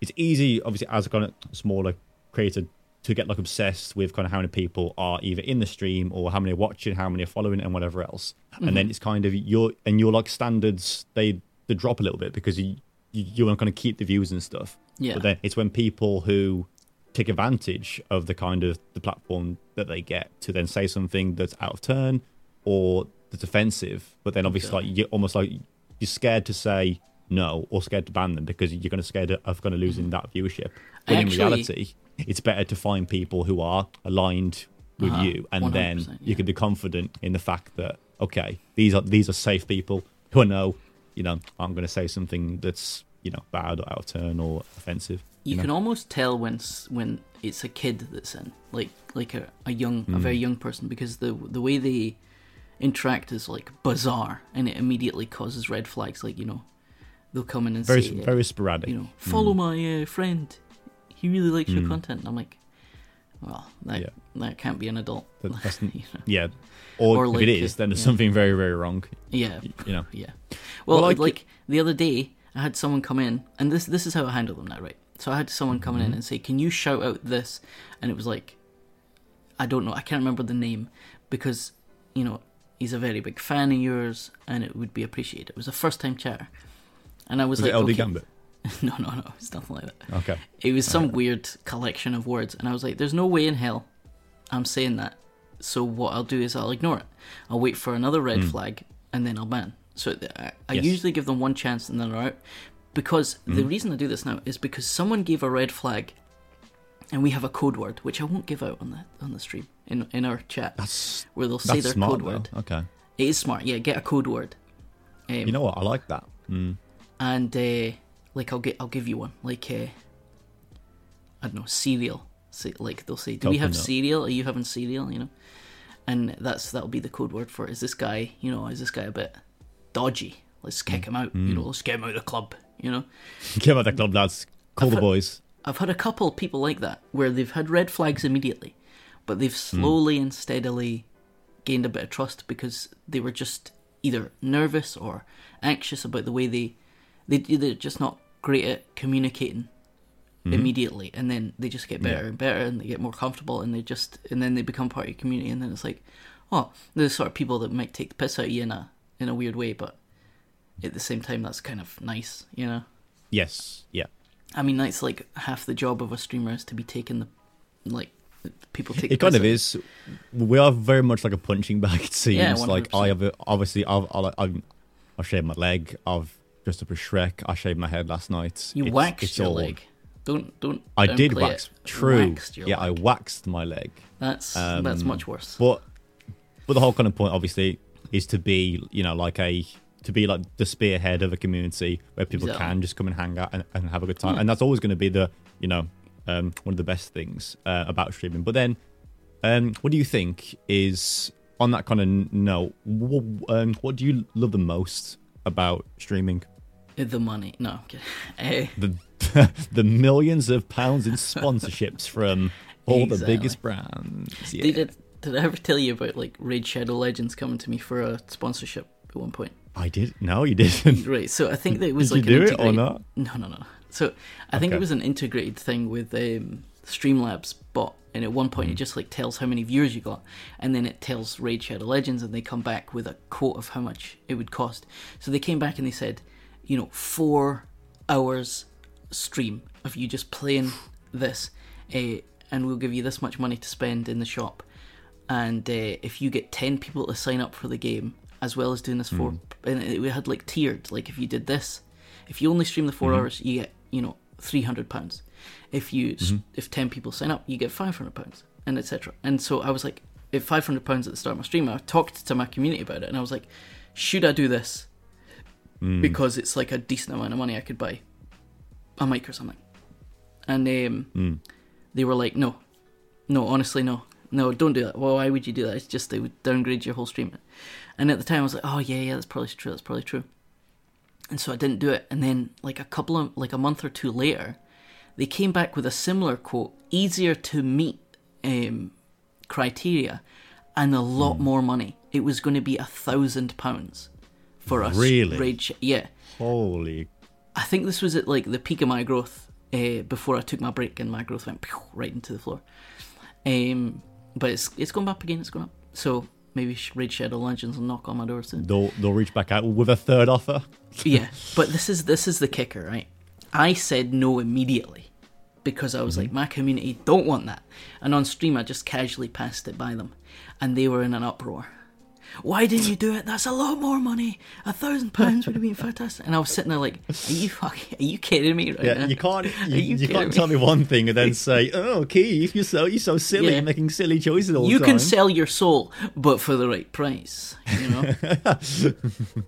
it's easy obviously as a kind of smaller creator to get like obsessed with kind of how many people are either in the stream or how many are watching how many are following and whatever else and Mm-hmm. then it's kind of your and your like standards they they drop a little bit because you you, you want to kind of keep the views and stuff Yeah. but then it's when people who take advantage of the kind of the platform that they get to then say something that's out of turn or that's offensive but then obviously Okay. like you're almost like you're scared to say no or scared to ban them because you're going to scared of kind of losing that viewership when in Actually- reality it's better to find people who are aligned with Uh-huh. you and then 100%, you can be confident in the fact that okay these are these are safe people who I know you know I'm going to say something that's you know bad or out of turn or offensive you know? can almost tell when when it's a kid that's in, like like a, a young, Hmm. a very young person, because the the way they interact is like bizarre, and it immediately causes red flags. Like you know, they'll come in and very say, very sporadic. you know, follow my uh, friend. He really likes your content. And I'm like, well, that Hmm. Yeah. that can't be an adult. That- [LAUGHS] You know? yeah, or, Or if like it is, then there's yeah. something very very wrong. Yeah, You know, yeah. Well, Well, like, like- the other day, I had someone come in, and this this is how I handle them now, right? So I had someone come Mm-hmm. in and say, "Can you shout out this?" And it was like, I don't know, I can't remember the name because you know he's a very big fan of yours, and it would be appreciated. It was a first time chatter, and I was, was like, LD okay. Gambit? [LAUGHS] no, no, no, it's nothing like that. Okay, It was some weird collection of words, and I was like, "There's no way in hell I'm saying that." So what I'll do is I'll ignore it. I'll wait for another red flag, and then I'll ban. So I, I Yes. usually give them one chance, and then they're out. Because the reason I do this now is because someone gave a red flag, and we have a code word which I won't give out on the on the stream in in our chat, that's where they'll say their smart. code though. word. Okay, It is smart, yeah. Get a code word. Um, you know what? I like that. Mm. and uh, like I'll get I'll give you one like uh, I don't know cereal. Say, like they'll say, "Do we have cereal? Are you having cereal?" You know, and that's that'll be the code word for it. Is this guy? You know, is this guy a bit dodgy? Let's kick him out. You know, let's get him out of the club. You know, [LAUGHS] Give out the club lads. Call the thought- boys. I've had a couple of people like that where they've had red flags immediately, but they've hmm. slowly and steadily gained a bit of trust because they were just either nervous or anxious about the way they they they're just not great at communicating hmm. immediately, and then they just get better Yeah. and better, and they get more comfortable, and they just and then they become part of your community, and then it's like, oh, there's sort of people that might take the piss out of you in a in a weird way, but at the same time, that's kind of nice, you know. Yes, yeah. I mean, that's like half the job of a streamer is to be taking the like people take. It kind of is. We are very much like a punching bag. [LAUGHS] It seems Yeah, like I have a, obviously I've I've, I've I've shaved my leg. I've dressed up as Shrek. I shaved my head last night. You It's- waxed it's your all- leg. Don't don't. I did it. wax. True. Waxed yeah, I waxed my leg. That's um, that's much worse. But but the whole kind of point, obviously, is to be you know like a to be like the spearhead of a community where people Exactly. Can just come and hang out and, and have a good time, and that's always going to be the you know um, one of the best things uh, about streaming. But then, um, what do you think is on that kind of note? What, um, what do you love the most about streaming? the money. No, I'm kidding. [LAUGHS] Eh, The [LAUGHS] the millions of pounds in sponsorships from all the biggest brands. Yeah. Did it? Did I ever tell you about like Raid Shadow Legends coming to me for a sponsorship at one point? I did. No, you didn't. [LAUGHS] Right. So I think that it was Did like you an do it or integrated- not? No, no, no. So I think Okay. it was an integrated thing with um, Streamlabs bot, and at one point Hmm. it just like tells how many viewers you got, and then it tells Raid Shadow Legends, and they come back with a quote of how much it would cost. So they came back and they said, you know, four hours stream of you just playing this, uh, and we'll give you this much money to spend in the shop. And uh, if you get ten people to sign up for the game, as well as doing this for, and it, we had like tiered, like if you did this, if you only stream the 4 mm-hmm. hours, you get you know three hundred pounds. If you s mm-hmm. if ten people sign up, you get five hundred pounds, and etc. And so I was like, at five hundred pounds at the start of my stream, I talked to my community about it, and I was like, should I do this? Mm. Because it's like a decent amount of money I could buy a mic or something. And um, mm. they were like, no, no, honestly, no. No, don't do that. Well, why would you do that? It's just they would downgrade your whole stream. And at the time, I was like, oh, yeah, yeah, that's probably true. That's probably true. And so I didn't do it. And then, like a couple of, like a month or two later, they came back with a similar quote, easier to meet um, criteria, and a lot more money. It was going to be a thousand pounds for us. Really? Sh- yeah. Holy. I think this was at like the peak of my growth uh, before I took my break and my growth went pew, right into the floor. Um, but it's it's gone up again. It's gone up. So maybe Raid Shadow Legends will knock on my door soon. They'll they'll reach back out with a third offer. [LAUGHS] yeah, [LAUGHS] but this is this is the kicker, right? I said no immediately because I was like, mm-hmm. my community don't want that, and on stream I just casually passed it by them, and they were in an uproar. Why didn't you do it? That's a lot more money. A thousand pounds would have been fantastic. And I was sitting there like, are you fucking, are you kidding me right Yeah, now? you can't you, you you, can't me? tell me one thing and then [LAUGHS] say, "Oh, Keith, you're so you're so silly, Yeah. you're making silly choices all you the time." You can sell your soul, but for the right price. You know. [LAUGHS]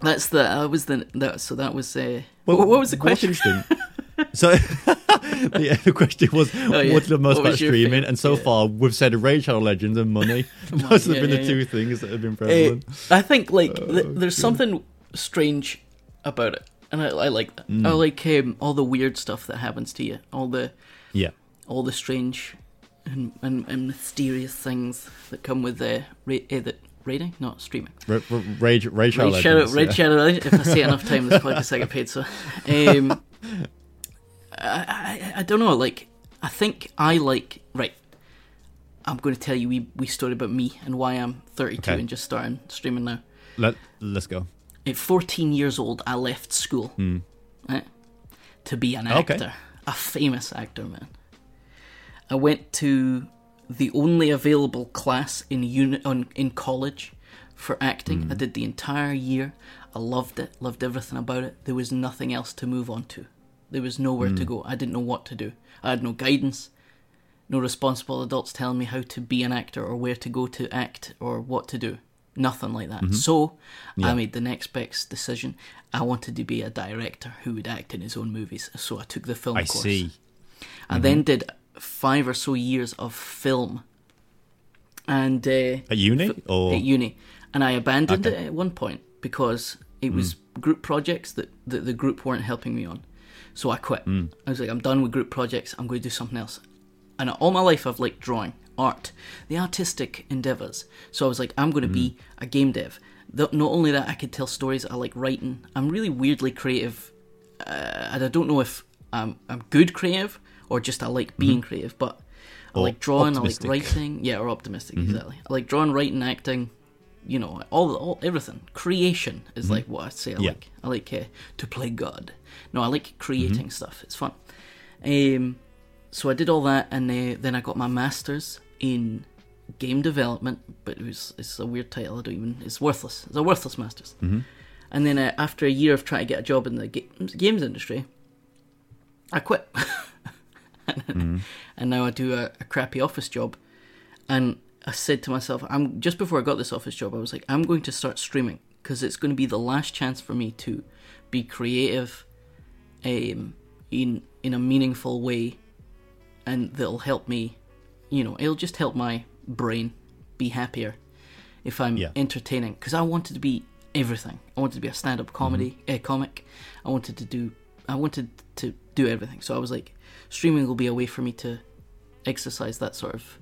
That's the. I was the. That, so that was. Uh, Well, what, what was the question? [LAUGHS] so [LAUGHS] the, the question was, Oh, yeah. what's the most What about streaming? And so Yeah. far, we've said Raid Shadow Legends and money. [LAUGHS] [LAUGHS] Those have yeah, been the two things that have been Uh, prevalent. I think like th- Oh, there's something strange about it, and I, I like that. Mm. I like um, all the weird stuff that happens to you, all the yeah. all the strange and, and, and mysterious things that come with the ra- uh, the raiding, not streaming. Ra- ra- Raid, Raid Shadow Shadow, Legends. Raid yeah. Shadow Legends. If I say enough time, this podcast I get paid. So, um, I, I I don't know. Like I think I like right. I'm going to tell you we wee story about me and why I'm 32 Okay. and just starting streaming now. Let, let's go. At 14 years old, I left school right, to be an Hmm. Okay. actor, a famous actor, man. I went to the only available class in uni- on, in college for acting. Hmm. I did the entire year. I loved it, loved everything about it. There was nothing else to move on to. There was nowhere Hmm. to go. I didn't know what to do. I had no guidance, no responsible adults telling me how to be an actor or where to go to act or what to do. Nothing like that. So I made the next best decision. I wanted to be a director who would act in his own movies. So I took the film I course. see. I then did five or so years of film, and uh, At uni? Or at uni, and I abandoned Okay. it at one point because it was group projects that, that the group weren't helping me on. So I quit. Hmm. I was like, I'm done with group projects. I'm going to do something else. And all my life, I've liked drawing, art, the artistic endeavors. So I was like, I'm going to be hmm. a game dev. Not only that, I could tell stories. I like writing. I'm really weirdly creative, uh, and I don't know if I'm I'm good creative or just I like being mm-hmm. creative. But I Or like drawing. optimistic. I like writing. Yeah, or optimistic. Mm-hmm. Exactly. I like drawing, writing, acting you know, all, all everything. Creation is like what I say. I Yeah. like. I like uh, to play God. No, I like creating stuff. It's fun. Um, so I did all that, and uh, then I got my masters in game development. But it was it's a weird title. I don't even. It's worthless. It's a worthless masters. And then uh, after a year of trying to get a job in the ga- games industry, I quit. [LAUGHS] and now I do a, a crappy office job. And I said to myself, I'm just before I got this office job, I was like, I'm going to start streaming because it's going to be the last chance for me to be creative, um, in in a meaningful way, and that'll help me. You know, it'll just help my brain be happier if I'm Yeah. entertaining. Because I wanted to be everything. I wanted to be a stand-up comedy uh, comic. I wanted to do. I wanted to do everything. So I was like, streaming will be a way for me to exercise that sort of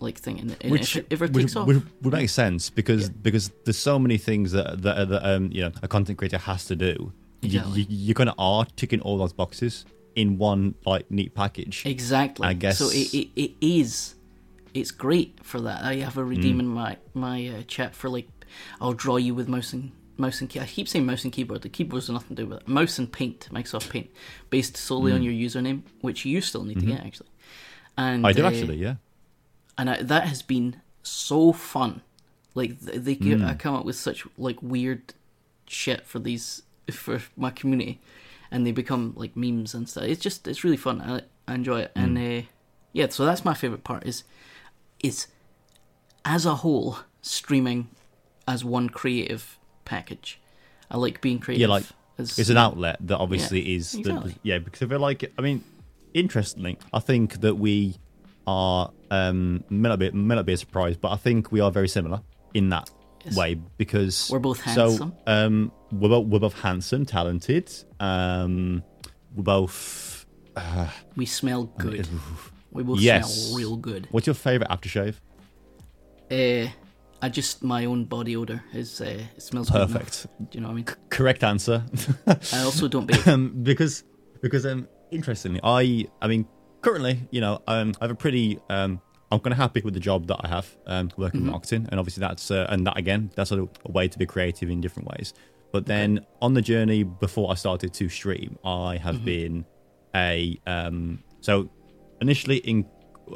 like thing, and, and which, if it ever which takes off, would, would make sense because Yeah. because there's so many things that that, that um you know a content creator has to do. You, Exactly. you, you kind of are ticking all those boxes in one like neat package. Exactly. I guess- so. It, it, it is. It's great for that. I have a redeem Mm. in my my uh, chat for like, I'll draw you with mouse and mouse and key. I keep saying mouse and keyboard. The keyboard's nothing to do with it. Mouse and Paint, Microsoft Paint, based solely Mm. on your username, which you still need to get actually. And Mm-hmm. I do uh, actually, yeah. And I, that has been so fun. Like th- they, Mm. I come up with such like weird shit for these [LAUGHS] for my community, and they become like memes and stuff. It's just it's really fun. I, I enjoy it, and Mm. uh, yeah, so that's my favorite part. Is is as a whole streaming as one creative package. I like being creative. Yeah, like, as, It's an outlet that obviously is the, yeah because I feel like I mean interestingly I think that we are um may not be may not be a surprise but I think we are very similar in that Yes. way because We're both so handsome. um we're both, we're both handsome talented um we're both we smell good. We both Yes. smell real good. what's your favorite aftershave Uh, I just my own body odor is uh, it smells good perfect Do you know what I mean? correct answer [LAUGHS] I also don't um, because because um interestingly i i mean currently you know um i have a pretty um i'm kind of happy with the job that i have um working in marketing and obviously that's uh, and that again that's a, a way to be creative in different ways. But then on the journey before i started to stream i have been a um so initially in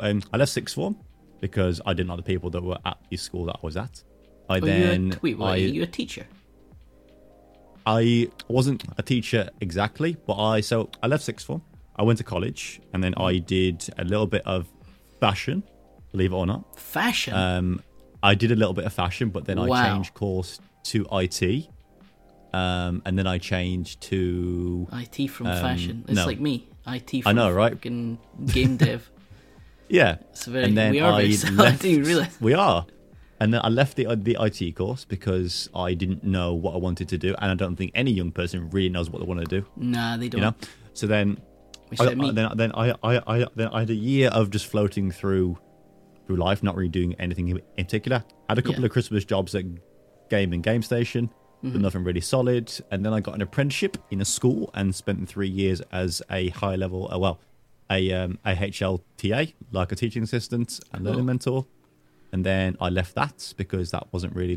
um, i left sixth form because i didn't like the people that were at the school that i was at. I Are then you wait, wait, I, are you a teacher? I wasn't a teacher exactly, but I so I left sixth form. I went to college, and then I did a little bit of fashion. Believe it or not, Fashion. um, I did a little bit of fashion, but then I Wow. changed course to IT. um, and then I changed to IT from Um, fashion. It's no. like me. IT from I know, right? fucking game dev. [LAUGHS] yeah. It's very, And then we are I very similar. [LAUGHS] I left- realize. We are. And then I left the the IT course because I didn't know what I wanted to do, and I don't think any young person really knows what they want to do. Nah, they don't. You know. So then, Which I. I- then then I, I I then I had a year of just floating through through life, not really doing anything in particular. Had a couple Yeah. of Christmas jobs at Game and Game Station, Mm-hmm. but nothing really solid. And then I got an apprenticeship in a school and spent three years as a high level, uh, well, a um, a HLTA, like a teaching assistant and learning mentor. And then I left that because that wasn't really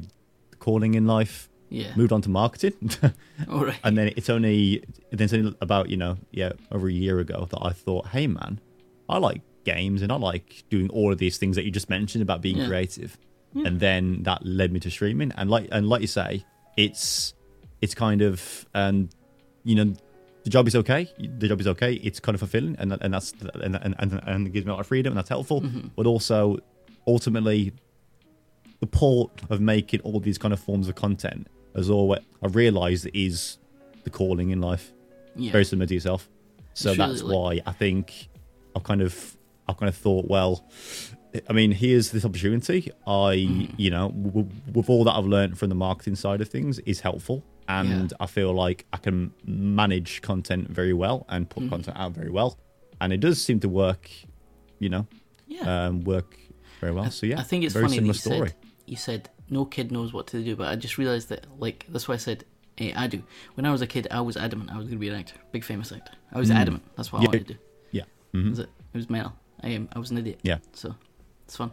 the calling in life. Yeah. Moved on to marketing. [LAUGHS] All right. and then it's only then it's only about you know yeah over a year ago that I thought, hey man, I like games and I like doing all of these things that you just mentioned about being Yeah. creative, and then that led me to streaming. And like and like you say, it's it's kind of um you know the job is okay, the job is okay, it's kind of fulfilling, and and that's and and and, and it gives me a lot of freedom, and that's helpful. But also ultimately the port of making all these kind of forms of content as always I've realised is the calling in life. yeah. Very similar to yourself. So that's like- why I think I've kind of I've kind of thought, well, I mean, here's this opportunity. I, Mm-hmm. you know, w- with all that I've learned from the marketing side of things, is helpful, and I feel like I can manage content very well and put content out very well, and it does seem to work. You know, yeah. um, work very well. So yeah, I think it's very funny similar you story. said you said no kid knows what to do, but I just realized that like that's why I said hey, I do. When I was a kid, I was adamant I was going to be an actor, big famous actor. I was adamant. That's what Mm. Yeah. I wanted to do. Yeah. Mhm. Was it? It was mental. I am. I was an idiot. Yeah. So it's fun.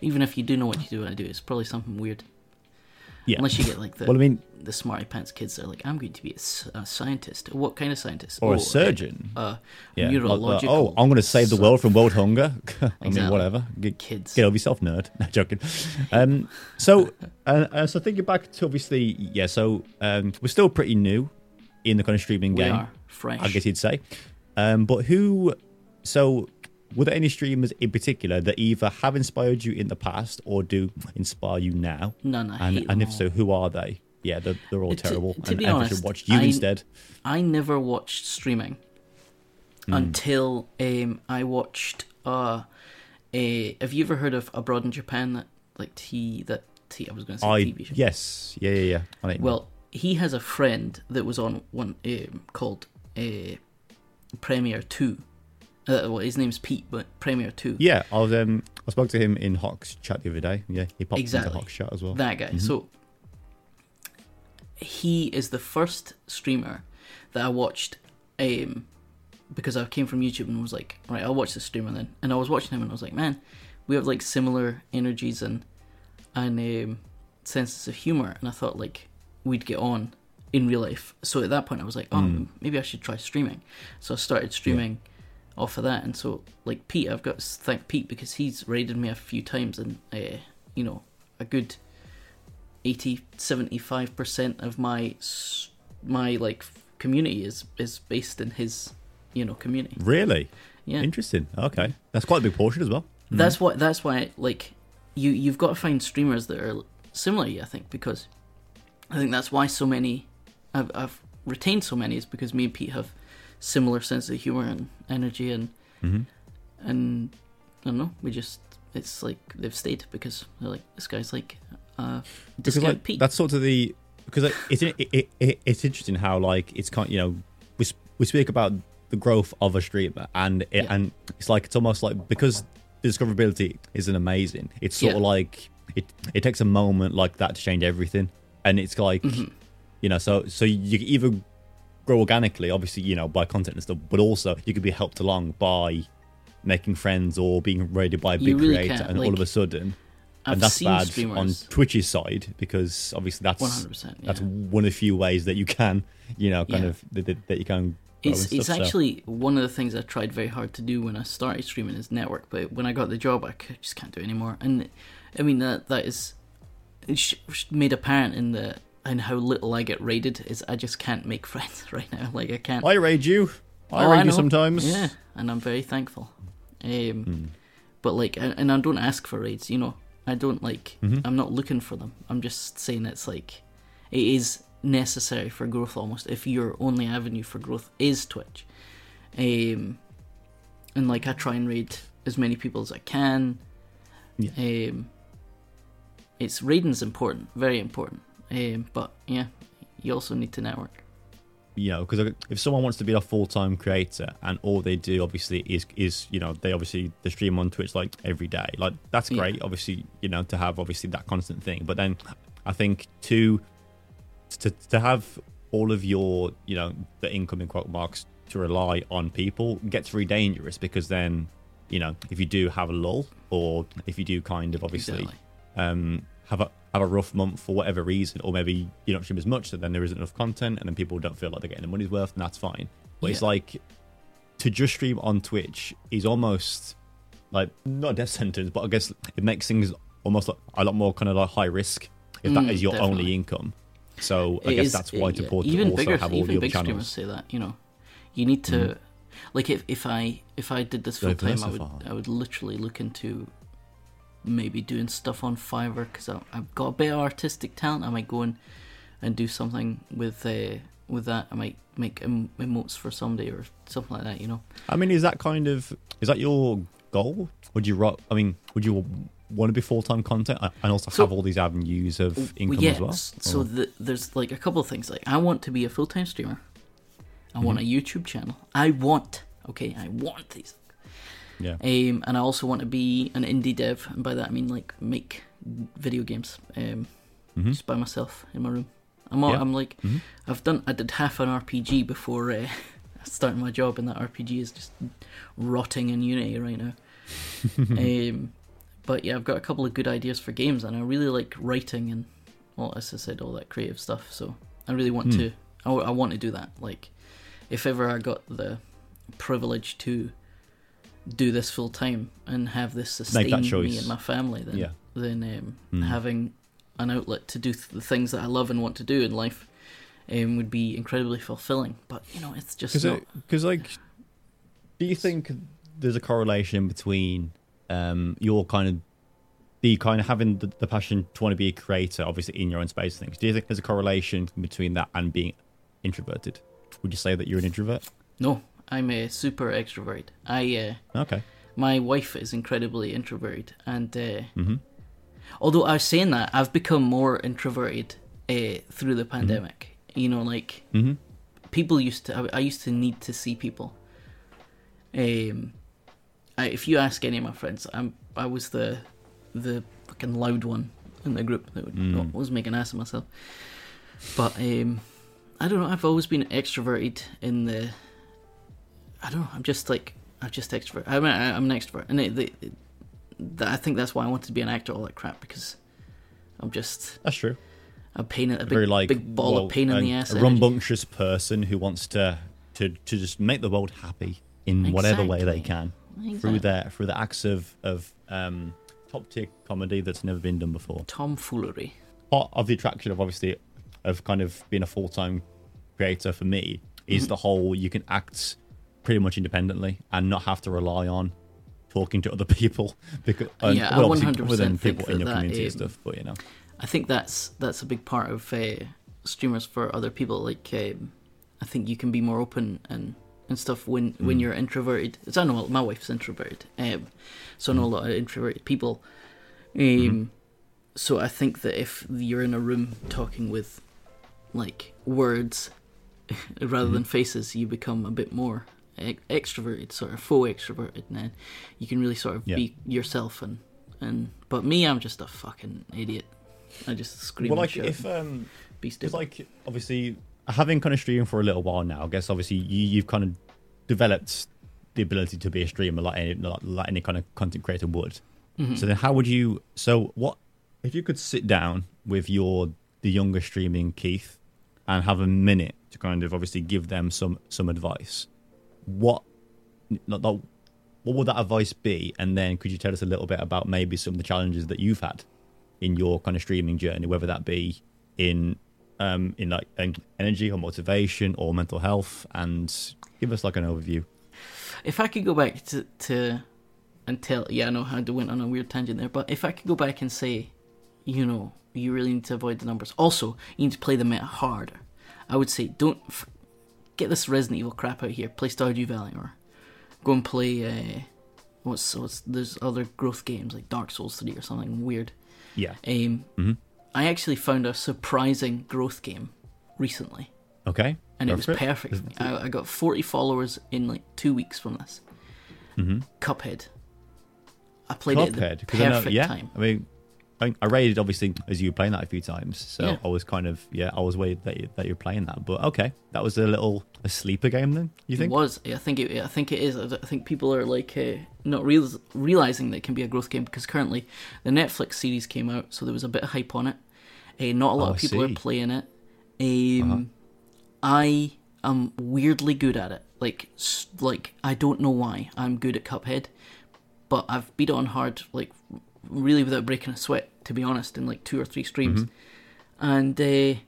Even if you do know what you do when I do, it's probably something weird. Yeah. Unless you get like the well, I mean, the smarty pants kids that are like, I'm going to be a scientist. What kind of scientist? or a surgeon. Uh, Yeah. like, uh, oh, I'm going to save the world from world hunger. [LAUGHS] I mean, whatever. Get, Kids. get over yourself, nerd. [LAUGHS] No, joking. Um, so, [LAUGHS] uh, uh, so thinking back to obviously, yeah. So um, we're still pretty new in the kind of streaming We game. are fresh. I guess you'd say. Um, but who? So, were there any streamers in particular that either have inspired you in the past or do inspire you now? None. I And and if all. so, who are they? Yeah, they're, they're all Uh, to- terrible. to and be honest, should watch you I- instead. I never watched streaming Hmm. until um, I watched. Uh, a, have you ever heard of Abroad in Japan? That like T that T. I was going to say I TV show. yes, yeah, yeah, yeah. I know what you mean. Well, he has a friend that was on one um, called uh, Premier Two. Uh, well, his name's Pete, but Premier Two. Yeah, I was um I spoke to him in Hawk's chat the other day. Yeah, he popped Exactly. into Hawk's chat as well. That guy. So he is the first streamer that I watched um, because I came from YouTube and was like, right, I'll watch this streamer then. And I was watching him and I was like, man, we have like similar energies and and um, senses of humor. And I thought like we'd get on in real life. So at that point, I was like, oh, maybe I should try streaming. So I started streaming off of that. And so like Pete, I've got to thank Pete because he's raided me a few times and uh, you know a good 80 75% of my my like community is is based in his you know community Really yeah interesting. Okay, that's quite a big portion as well. that's why that's why like you you've got to find streamers that are similar i think because i think that's why so many i've, I've retained so many is because me and pete have similar sense of humor and energy and Mm-hmm. and i don't know we just it's like they've stayed because they're like this guy's like uh because like pete that's sort of the because like, it's it, it, it, it's interesting how like it's kind you know we we speak about the growth of a streamer and it, Yeah. and it's like it's almost like because the discoverability isn't amazing it's sort Yeah. of like it it takes a moment like that to change everything and it's like Mm-hmm. you know so so you either grow organically obviously you know by content and stuff but also you could be helped along by making friends or being raided by a big really creator can't, and all of a sudden I've and that's bad streamers on Twitch's side because obviously that's 100% that's one of the few ways that you can, you know, kind Yeah. of that, that, you can. It's, and it's stuff, so- actually one of the things I tried very hard to do when I started streaming is network, but when I got the job, I just can't do it anymore. And I mean that that is it's sh- sh- made apparent in the in how little I get raided is I just can't make [LAUGHS] friends right now. Like I can't. I raid you. I Oh, raid you sometimes. Yeah, and I'm very thankful. Um, Hmm. But like, and and I don't ask for raids. You know, I don't like. Mm-hmm. I'm not looking for them. I'm just saying it's like, it is necessary for growth almost if your only avenue for growth is Twitch. Um, and like I try and raid as many people as I can. Yeah. Um, it's raiding's important, very important. Um, but yeah, you also need to network. Yeah, because if someone wants to be a full-time creator and all they do obviously is is you know they obviously they stream on twitch like every day like that's Yeah. great obviously you know to have obviously that constant thing but then i think to to, to have all of your you know the income in quote marks to rely on people gets very dangerous because then you know if you do have a lull or if you do kind of obviously Exactly. um, have a have a rough month for whatever reason, or maybe you don't stream as much, so then there isn't enough content, and then people don't feel like they're getting the money's worth, and that's fine. But it's like to just stream on Twitch is almost like not a death [LAUGHS] sentence, but I guess it makes things almost like a lot more kind of like high risk if that Mm, is your definitely. only income. So I It guess is- that's why it- to yeah, put to also bigger, have all even the other channels. say that. You know, you need to Mhm. like if if I if I did this full time, I would I would literally look into maybe doing stuff on Fiverr because I've got a bit of artistic talent. I might go in and do something with uh, with that. I might make em- emotes for somebody or something like that. You know. I mean, is that kind of is that your goal? Would you? ro- I mean, would you want to be full time content and also So- have all these avenues of income yeah, as well? So the, there's like a couple of things. Like I want to be a full time streamer. I want a Mm-hmm. YouTube channel. I want. Okay, I want these. Yeah. Um, and I also want to be an indie dev, and by that I mean like make video games um, Mhm. just by myself in my room. I'm all, Yeah. I'm like Mhm. I've done I did half an RPG before uh, [LAUGHS] starting my job, and that RPG is just rotting in Unity right now. [LAUGHS] um, but yeah, I've got a couple of good ideas for games, and I really like writing and well, as I said, all that creative stuff. So I really want Hmm. to I, I want to do that. Like if ever I got the privilege to do this full time and have this sustain me and my family, then Yeah. then um, Hmm. having an outlet to do th- the things that I love and want to do in life um, would be incredibly fulfilling. But you know, it's just. Because, like, do you think there's a correlation between um, your kind of the kind of having the, the passion to want to be a creator, obviously in your own space things? Do you think there's a correlation between that and being introverted? Would you say that you're an introvert? No, I'm a super extrovert. I uh, Okay. my wife is incredibly introverted, and uh, hmm although I was saying that, I've become more introverted uh, through the pandemic. You know, like hmm people used to. I, I used to need to see people. Um, I, if you ask any of my friends, I'm I was the the fucking loud one in the group that would Mm. was making an ass of myself. But um, I don't know. I've always been extroverted in the. I don't know. I'm just like I'm just extrovert. I mean, I, I'm an extrovert, and it, the, it, that, I think that's why I wanted to be an actor. All that crap because I'm just That's true. a pain, in- a Very like big ball well, of pain in the ass. A energy. rambunctious person who wants to to to just make the world happy in whatever way they can. Exactly. through their through the acts of of um, top tier comedy that's never been done before. tomfoolery. Part of the attraction of obviously of kind of being a full time creator for me is Mm-hmm. the whole you can act pretty much independently and not have to rely on talking to other [LAUGHS] people because and, Yeah, well, obviously 100% other think people in your community and um, stuff. But you know, I think that's that's a big part of uh, streamers for other people. Like, um, I think you can be more open and and stuff when when Mm. you're introverted. As I know, my wife's introverted, um, so I know a lot of introverted people. Um, Mm-hmm. So I think that if you're in a room talking with like words [LAUGHS] rather Mm-hmm. than faces, you become a bit more extroverted, sort of faux extroverted, and then you can really sort of Yeah. be yourself. And and but me, I'm just a fucking idiot. I just scream well, like shout if um, be It's stupid. like obviously having kind of streamed for a little while now. I guess obviously you, you've kind of developed the ability to be a streamer like any, like, like any kind of content creator would. Mhm. So then, how would you? So what if you could sit down with your the younger streaming Keith and have a minute to kind of obviously give them some some advice? What not, not, what would that advice be? And then could you tell us a little bit about maybe some of the challenges that you've had in your kind of streaming journey, whether that be in um in like en- energy or motivation or mental health, and give us like an overview. If I could go back to, to and tell, yeah, I know I went on a weird tangent there, but if I could go back and say, you know, You really need to avoid the numbers. Also, you need to play the meta harder. I would say don't get this Resident Evil crap out here. Play Stardew Valley or go and play. Uh, what's what's there's other growth games like Dark Souls three or something weird. Yeah. Um, Mhm. I actually found a surprising growth game recently, Okay. and it was it. perfect. I, I got 40 followers in like two weeks from this. Mm-hmm. Cuphead. I played it Cuphead. at the 'cause I know- perfect yeah. time. I mean, I, I rated obviously as you were playing that a few times, so Yeah. I was kind of yeah, I was worried that you, that you were playing that. But okay, that was a little a sleeper game then. You It think? was. I think it. I think it is. I think people are like uh, not real, realizing that it can be a growth game because currently the Netflix series came out, so there was a bit of hype on it. Uh, not a lot Oh, of people are playing it. Um, Uh-huh. I am weirdly good at it. Like, like I don't know why I'm good at Cuphead, but I've beat it on hard, like really without breaking a sweat. To be honest, in like two or three streams, Mm-hmm. and uh,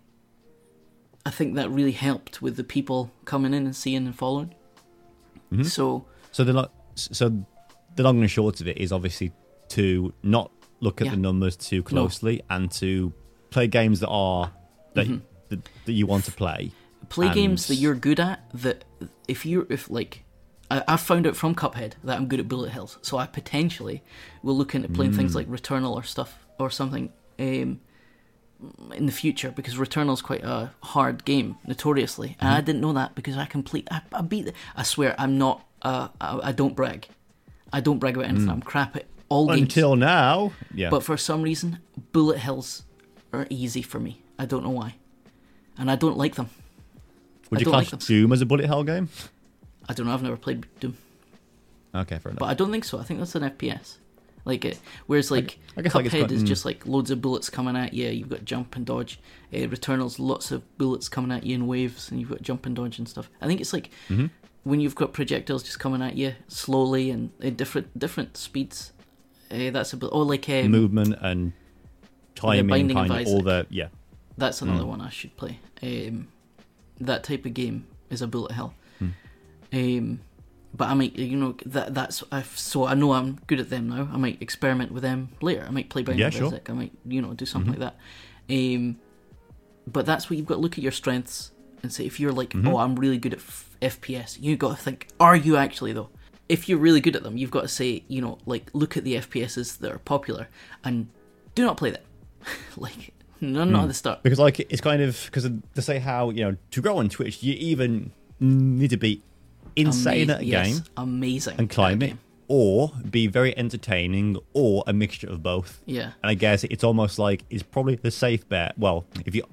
I think that really helped with the people coming in and seeing and following. Mhm. So So the lo- so the long and short of it is obviously to not look at Yeah. the numbers too closely and to play games that are that, Mhm. that that you want to play. play games that you're good at. That if you if like. I, I found out from Cuphead that I'm good at bullet hells, so I potentially will look into playing things Mm. like Returnal or stuff or something um, in the future because Returnal's quite a hard game, notoriously, and I Mm-hmm. didn't know that because I complete I, I beat. I swear I'm not. Uh, I, I don't brag. I don't brag about anything. I'm crap at all games. Mm. Until now, yeah. But for some reason, bullet hells are easy for me. I don't know why, and I don't like them. Would I you class like. Doom as a bullet hell game? I don't know. I've never played Doom, Okay, fair enough. but I don't think so. I think that's an FPS. Like it, whereas like I guess, like, it's Cuphead is mm. just like loads of bullets coming at you. You've got jump and dodge. Uh, Returnal's lots of bullets coming at you in waves, and you've got jump and dodge and stuff. I think it's like Mhm. when you've got projectiles just coming at you slowly and at different different speeds. Uh, that's a bit. Oh, like um, movement and timing, kind of all the yeah. That's another Mm. one I should play. Um, that type of game is a bullet hell. Um, but I might, you know, that that's I've, so I know I'm good at them now. I might experiment with them later. I might play Binding Yeah, sure. I might, you know, do something Mhm. like that. Um, but that's what you've got to look at your strengths and say if you're like, Mhm. oh, I'm really good at f- FPS. You've got to think, are you actually though? If you're really good at them, you've got to say, you know, like look at the FPSs that are popular and do not play them. [LAUGHS] like, no, not Hmm. at the start. because like it's kind of because to say how you know to grow on Twitch, you even need to be insane Amaz- at a yes, game amazing, and climb it, or be very entertaining, or a mixture of both. Yeah, And I guess it's almost like it's probably the safe bet. Well, if you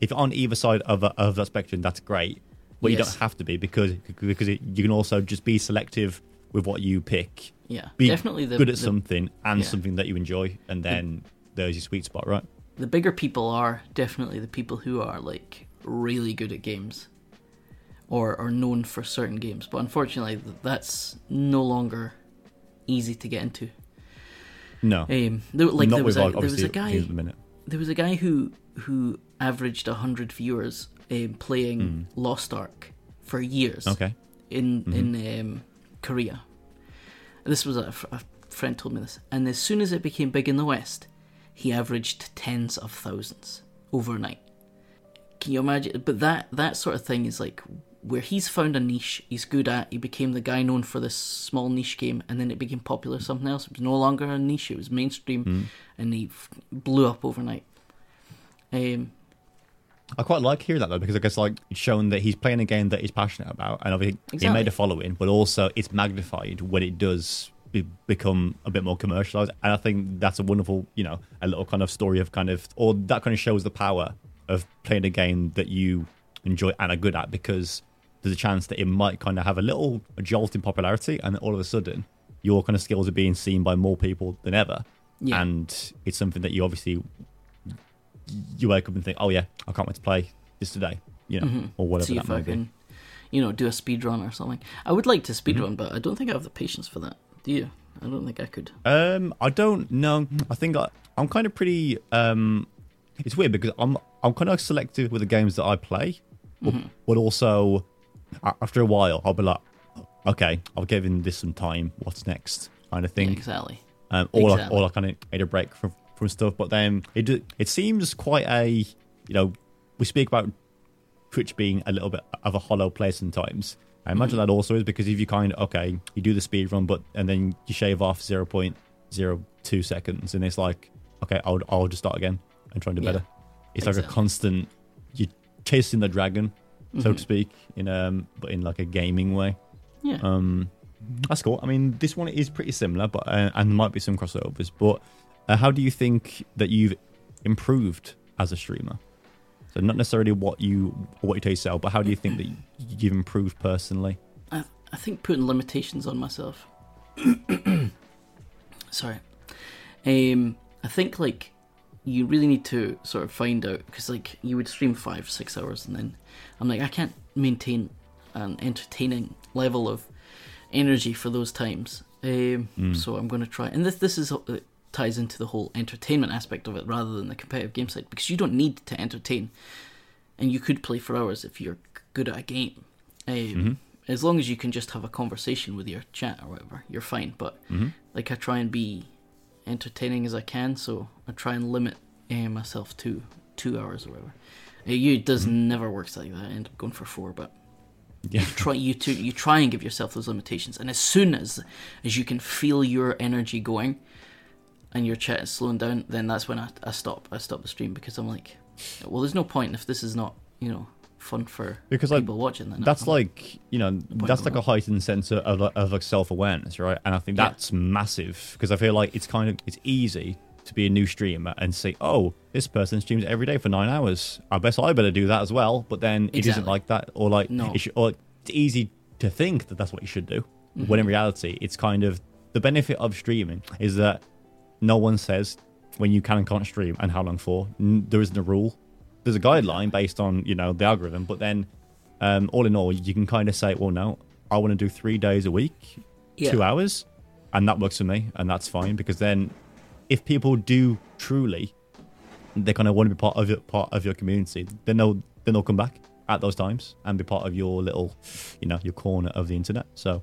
if you're on either side of a, of that spectrum, that's great, but you don't have to be because because it, you can also just be selective with what you pick. yeah, Be definitely the good at the, something and yeah. something that you enjoy, and then there's your sweet spot, right? the bigger people are definitely the people who are like really good at games, or are known for certain games. But unfortunately, that's no longer easy to get into. No, Um, there, like not there was a, there was a guy the minute. there was a guy who who averaged hundred viewers um, playing Mm. Lost Ark for years. Okay, in Mhm. in um, Korea. This was a, a friend told me this, and as soon as it became big in the West, he averaged tens of thousands overnight. Can you imagine? But that that sort of thing is like where he's found a niche he's good at. He became the guy known for this small niche game, and then it became popular. Something else. It was no longer a niche; it was mainstream, Mm. and he f- blew up overnight. Um, I quite like hearing that though because I guess like shown that he's playing a game that he's passionate about, and obviously he Exactly. made a following, but also it's magnified when it does be- become a bit more commercialized. And I think that's a wonderful, you know, a little kind of story of kind of, or that kind of shows the power of playing a game that you enjoy and are good at because there's a chance that it might kind of have a little jolt in popularity, and then all of a sudden your kind of skills are being seen by more people than ever, yeah, and it's something that you obviously you wake up and think, oh yeah, I can't wait to play this today, you know, Mhm. or whatever see that might be. you know, do a speed run or something. I would like to speed Mhm. run, but I don't think I have the patience for that. Do you? I don't think I could. Um, I don't know. I think I, I'm kind of pretty. Um, it's weird because I'm I'm kind of selective with the games that I play, but, Mhm. but also after a while I'll be like, okay, I've given this some time. What's next? Kind of Yeah, thing. exactly. Um, or Exactly. I, or I kind of made a break from from stuff. But then it it seems quite a you know we speak about Twitch being a little bit of a hollow place sometimes. I imagine that also is because if you kind of okay, you do the speed run, but and then you shave off zero point zero two seconds, and it's like okay, I'll I'll just start again and try and do Yeah, better. It's like a constant you're chasing the dragon, so Mhm. to speak, in um but in like a gaming way. Yeah. Um, that's cool. I mean, this one is pretty similar, but uh, and there might be some crossovers. But uh, how do you think that you've improved as a streamer? So not necessarily what you what you tell yourself, but how do you think that you've improved personally? I, I think putting limitations on myself. [COUGHS] Sorry. Um, I think like you really need to sort of find out because like you would stream five six hours and then I'm like I can't maintain an entertaining level of energy for those times. Um, Mm. So I'm going to try, and this this is uh, ties into the whole entertainment aspect of it rather than the competitive game side because you don't need to entertain, and you could play for hours if you're good at a game. Um, Mhm. As long as you can just have a conversation with your chat or whatever, you're fine. But Mm-hmm. like I try and be entertaining as I can, so I try and limit uh, myself to two hours or whatever. You it does never works like that. I end up going for four, but Yeah. try you to you try and give yourself those limitations and as soon as as you can feel your energy going and your chat is slowing down then that's when I, I stop i stop the stream because i'm like well there's no point if this is not you know fun for Because like people watching then that's like you know that's like a heightened sense of of, of like self awareness, right? And I think Yeah. that's massive because I feel like it's kind of it's easy to be a new streamer and say, oh, this person streams every day for nine hours. I guess I better do that as well. But then it Exactly. not like that, or like No. it should, or it's easy to think that that's what you should do, Mm-hmm. when in reality, it's kind of the benefit of streaming is that no one says when you can and can't stream and how long for. N- There isn't a rule. There's a guideline based on you know the algorithm, but then um, all in all, you can kind of say, well, no, I want to do three days a week, Yeah. two hours, and that works for me, and that's fine because then if people do truly, they kind of want to be part of your part of your community, then they'll then they'll come back at those times and be part of your little, you know, your corner of the internet. So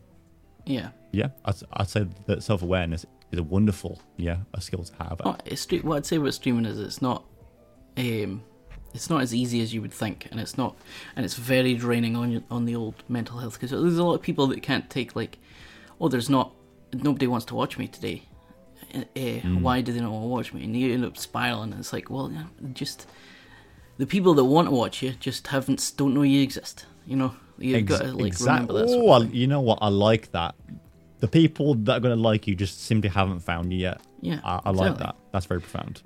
yeah yeah, I'd, I'd say that self awareness is a wonderful yeah a skill to have. Oh, it's what I'd say about streaming is it's not, um, it's not as easy as you would think, and it's not, and it's very draining on your, on the old mental health because there's a lot of people that can't take like, oh, there's not, nobody wants to watch me today. Uh, uh, Why do they not want to watch me? And you end up spiraling. And it's like, well, yeah, just the people that want to watch you just haven't don't know you exist. You know, you've Ex- got to like remember that. Sort Oh, of thing. you know what? I like that. The people that are going to like you just simply haven't found you yet. Yeah, I, I like that. That's very profound.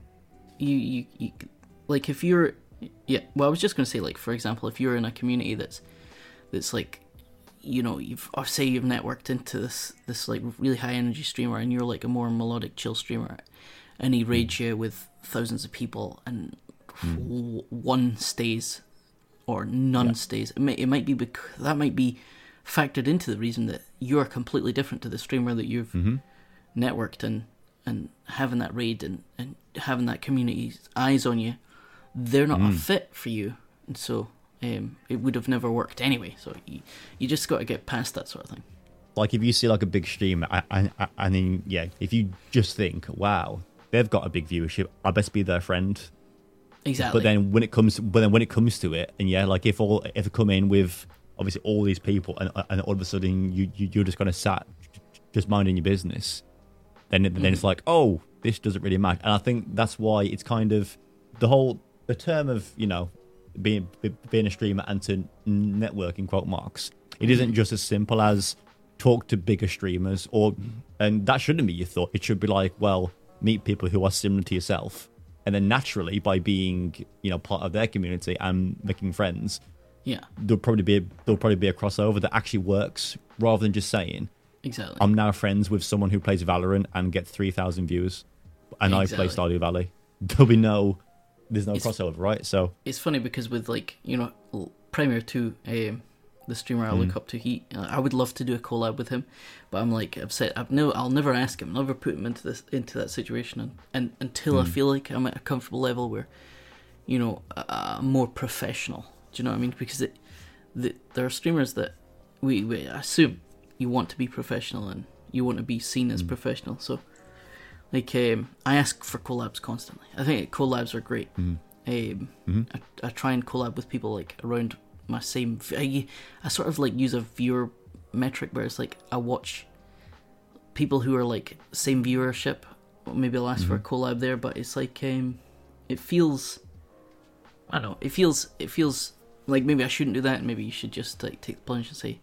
you, you, you like if you're yeah well i was just going to say like for example if you're in a community that's that's like you know you've or say you've networked into this this like really high energy streamer and you're like a more melodic chill streamer and he raids you with thousands of people and w- one stays or none Yeah. stays it, may, it might be bec- that might be factored into the reason that you're completely different to the streamer that you've hmm networked and and having that raid and, and having that community's eyes on you, they're not a Mm. fit for you, and so um, it would have never worked anyway. So you, you just got to get past that sort of thing. Like if you see like a big stream, I, I, I, I mean, yeah, if you just think, wow, they've got a big viewership, I best be their friend. Exactly. But then when it comes, but then when it comes to it, and yeah, like if all if they come in with obviously all these people, and and all of a sudden you, you you're just kind of sat, just minding your business, then it, then it's like, oh, this doesn't really matter. And I think that's why it's kind of the whole the term of you know being being a streamer and to network in quote marks. It isn't just as simple as talk to bigger streamers, or and that shouldn't be your thought. It should be like, well, meet people who are similar to yourself, and then naturally by being you know part of their community and making friends, yeah, there'll probably be a, there'll probably be a crossover that actually works rather than just saying exactly. I'm now friends with someone who plays Valorant and gets three thousand views, and I play Exactly. Stardew Valley. [LAUGHS] There'll be no, there's no It's- crossover, right? So it's funny because with like you know Premier Two, um, the streamer I Mm. look up to, he uh, I would love to do a collab with him, but I'm like I've said I've no I'll never ask him, never put him into this into that situation, and, and until I Mm. feel like I'm at a comfortable level where, you know, uh, more professional. Do you know what I mean? Because it, the, there are streamers that we, we assume you want to be professional and you want to be seen as Mm. professional. So, Like um, I ask for collabs constantly. I think collabs are great. Mm. Um, Mhm. I, I try and collab with people like around my same. I, I sort of like use a viewer metric where it's like I watch people who are like same viewership. Maybe I'll ask for a collab there, but it's like um, it feels. I don't know. It feels it feels like maybe I shouldn't do that. Maybe you should just like take the plunge and say,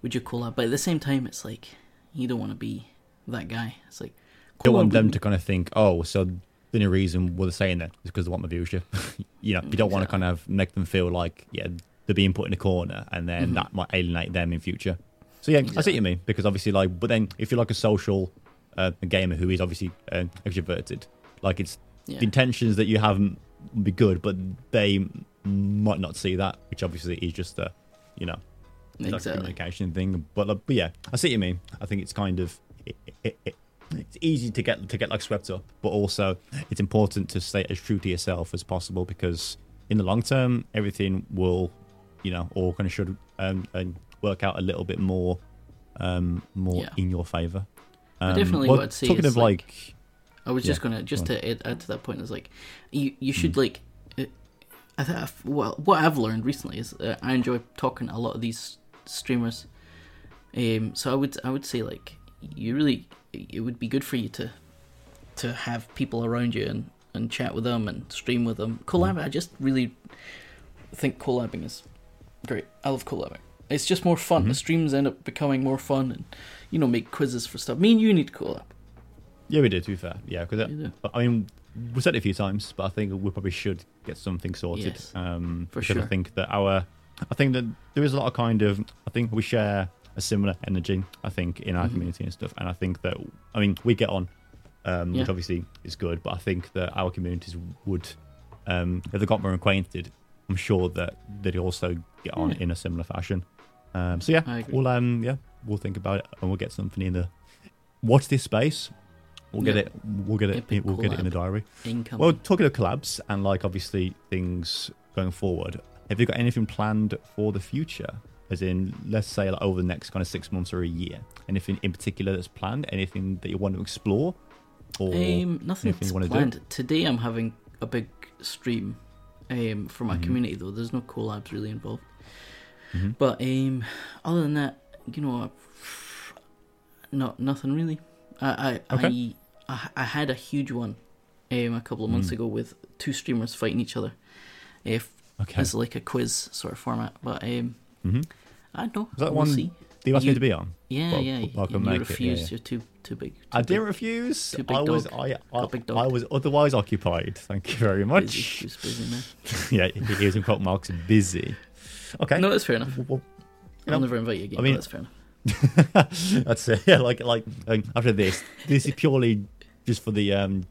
"Would you collab?" But at the same time, it's like you don't want to be that guy. It's like don't want them to kind of think, oh, so the only reason we're saying that is because they want my viewership. [LAUGHS] you know, you don't want to kind of make them feel like, yeah, they're being put in a corner and then Mhm. that might alienate them in future. So yeah, I see what you mean because obviously, like, but then if you're like a social uh, gamer who is obviously uh, extroverted, like it's Yeah. the intentions that you have be good, but they might not see that, which obviously is just a, you know, it's like a communication thing. But, like, but yeah, I see what you mean. I think it's kind of it, it, it, it's easy to get to get like swept up, but also it's important to stay as true to yourself as possible because in the long term, everything will, you know, or kind of should um, um, work out a little bit more, um, more Yeah. in your favor. But definitely well, what I'd say talking of like, I was just Yeah, gonna just go to add, add to that point is like you you Mm. should like uh, I think I've, well what I've learned recently is uh, I enjoy talking to a lot of these streamers. Um, so I would I would say like you really it would be good for you to to have people around you and and chat with them and stream with them. Collab I just really think collabing is great. I love collabing. It's just more fun. The Mhm. streams end up becoming more fun and you know make quizzes for stuff. Me and you need to collab. yeah, we did. To be fair, yeah, because I mean, we said it a few times, but I think we probably should get something sorted. Yes, um, for because I think that our, I think that there is a lot of kind of, I think we share a similar energy. I think in our Mhm. community and stuff, and I think that, I mean, we get on, um, which obviously is good, but I think that our communities would, um, if they got more acquainted, I'm sure that they'd also get on Yeah. in a similar fashion. Um, so yeah, we'll um, yeah, we'll think about it and we'll get something in the. Watch this space. We'll get Yeah. it. We'll get it. Epic We'll get it in the diary. Income. Well, talking of collabs and like obviously things going forward, have you got anything planned for the future? As in, let's say like over the next kind of six months or a year. Anything in particular that's planned? Anything that you want to explore? Or um, anything you wanna do? Today I'm having a big stream um, for my Mhm. community though. There's no collabs really involved. Mhm. But um, other than that, you know, not nothing really. I I, Okay. I I had a huge one um, a couple of months Mm. ago with two streamers fighting each other. If okay, as like a quiz sort of format, but um, hmm I don't know. Was that we'll one see. do you ask me to be on? Yeah, Well, yeah. I can you make it, yeah, refused. You're too too big. Too I big. didn't refuse. Too big I was dog. I I, big dog. I was otherwise occupied. Thank you very Busy. much. He was busy, man. [LAUGHS] yeah, he he was in quote marks busy. Okay. No, that's fair enough. Well, you I'll never invite you again. I mean- but that's fair enough. [LAUGHS] That's it. Yeah, like like um, after this, this is purely just for the um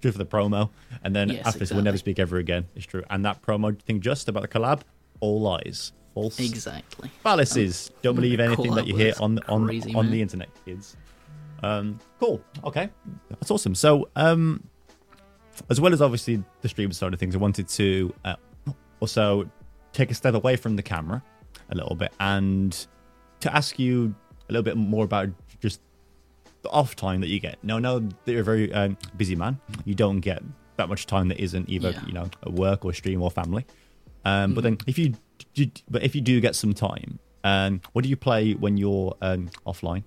just for the promo, and then Yes, after this, we'll never speak ever again. It's true. And that promo thing just about the collab, all lies, false Exactly. fallacies. Don't believe anything that you hear on on crazy on man. the internet, kids. Um, cool. Okay, that's awesome. So, um, as well as obviously the stream side of things, I wanted to uh, also take a step away from the camera a little bit and to ask you a little bit more about just the off time that you get. Now, I know that you're a very um, busy man. You don't get that much time that isn't either Yeah. you know a work or stream or family. Um, But Mm-hmm. then if you but if you do get some time, um, what do you play when you're um, offline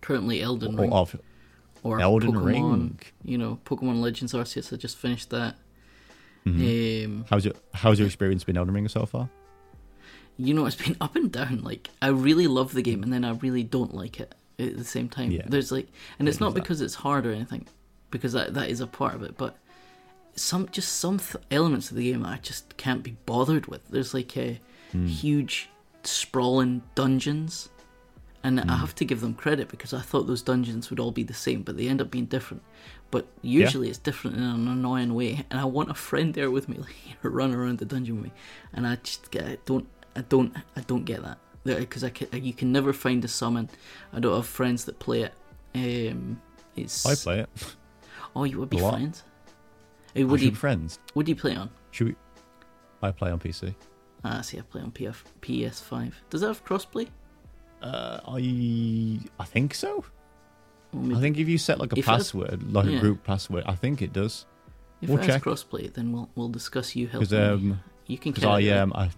Currently Elden or Ring off? or Elden Pokemon. Ring. You know, Pokemon Legends Arceus. I just finished that. Mhm. Um, How's your How's your experience been Elden Ring so far? you know, it's been [LAUGHS] up and down. Like I really love the game, and then I really don't like it at the same time. Yeah. There's like, and it's not because it's hard or anything, because that that is a part of it. But some just some th- elements of the game I just can't be bothered with. There's like a Hmm. huge sprawling dungeons. And Hmm. I have to give them credit because I thought those dungeons would all be the same, but they end up being different. But usually it's different in an annoying way, and I want a friend there with me, [LAUGHS] like run around the dungeon with me. And I just get, I don't, I don't, I don't get that because I can, you can never find a summon. I don't have friends that play it. Um, it's I play it. oh, you would be A Uh, We Would you, friends? would you play on? Should we? I play on PC. Ah, see, I play on PF, PS5. Does that have crossplay? Uh, I I think so. maybe- I think if you set like a If it has- password, like yeah. a group password, I think it does. if we'll it has check. crossplay, then we'll we'll discuss you helping me. um, You can because I um, I,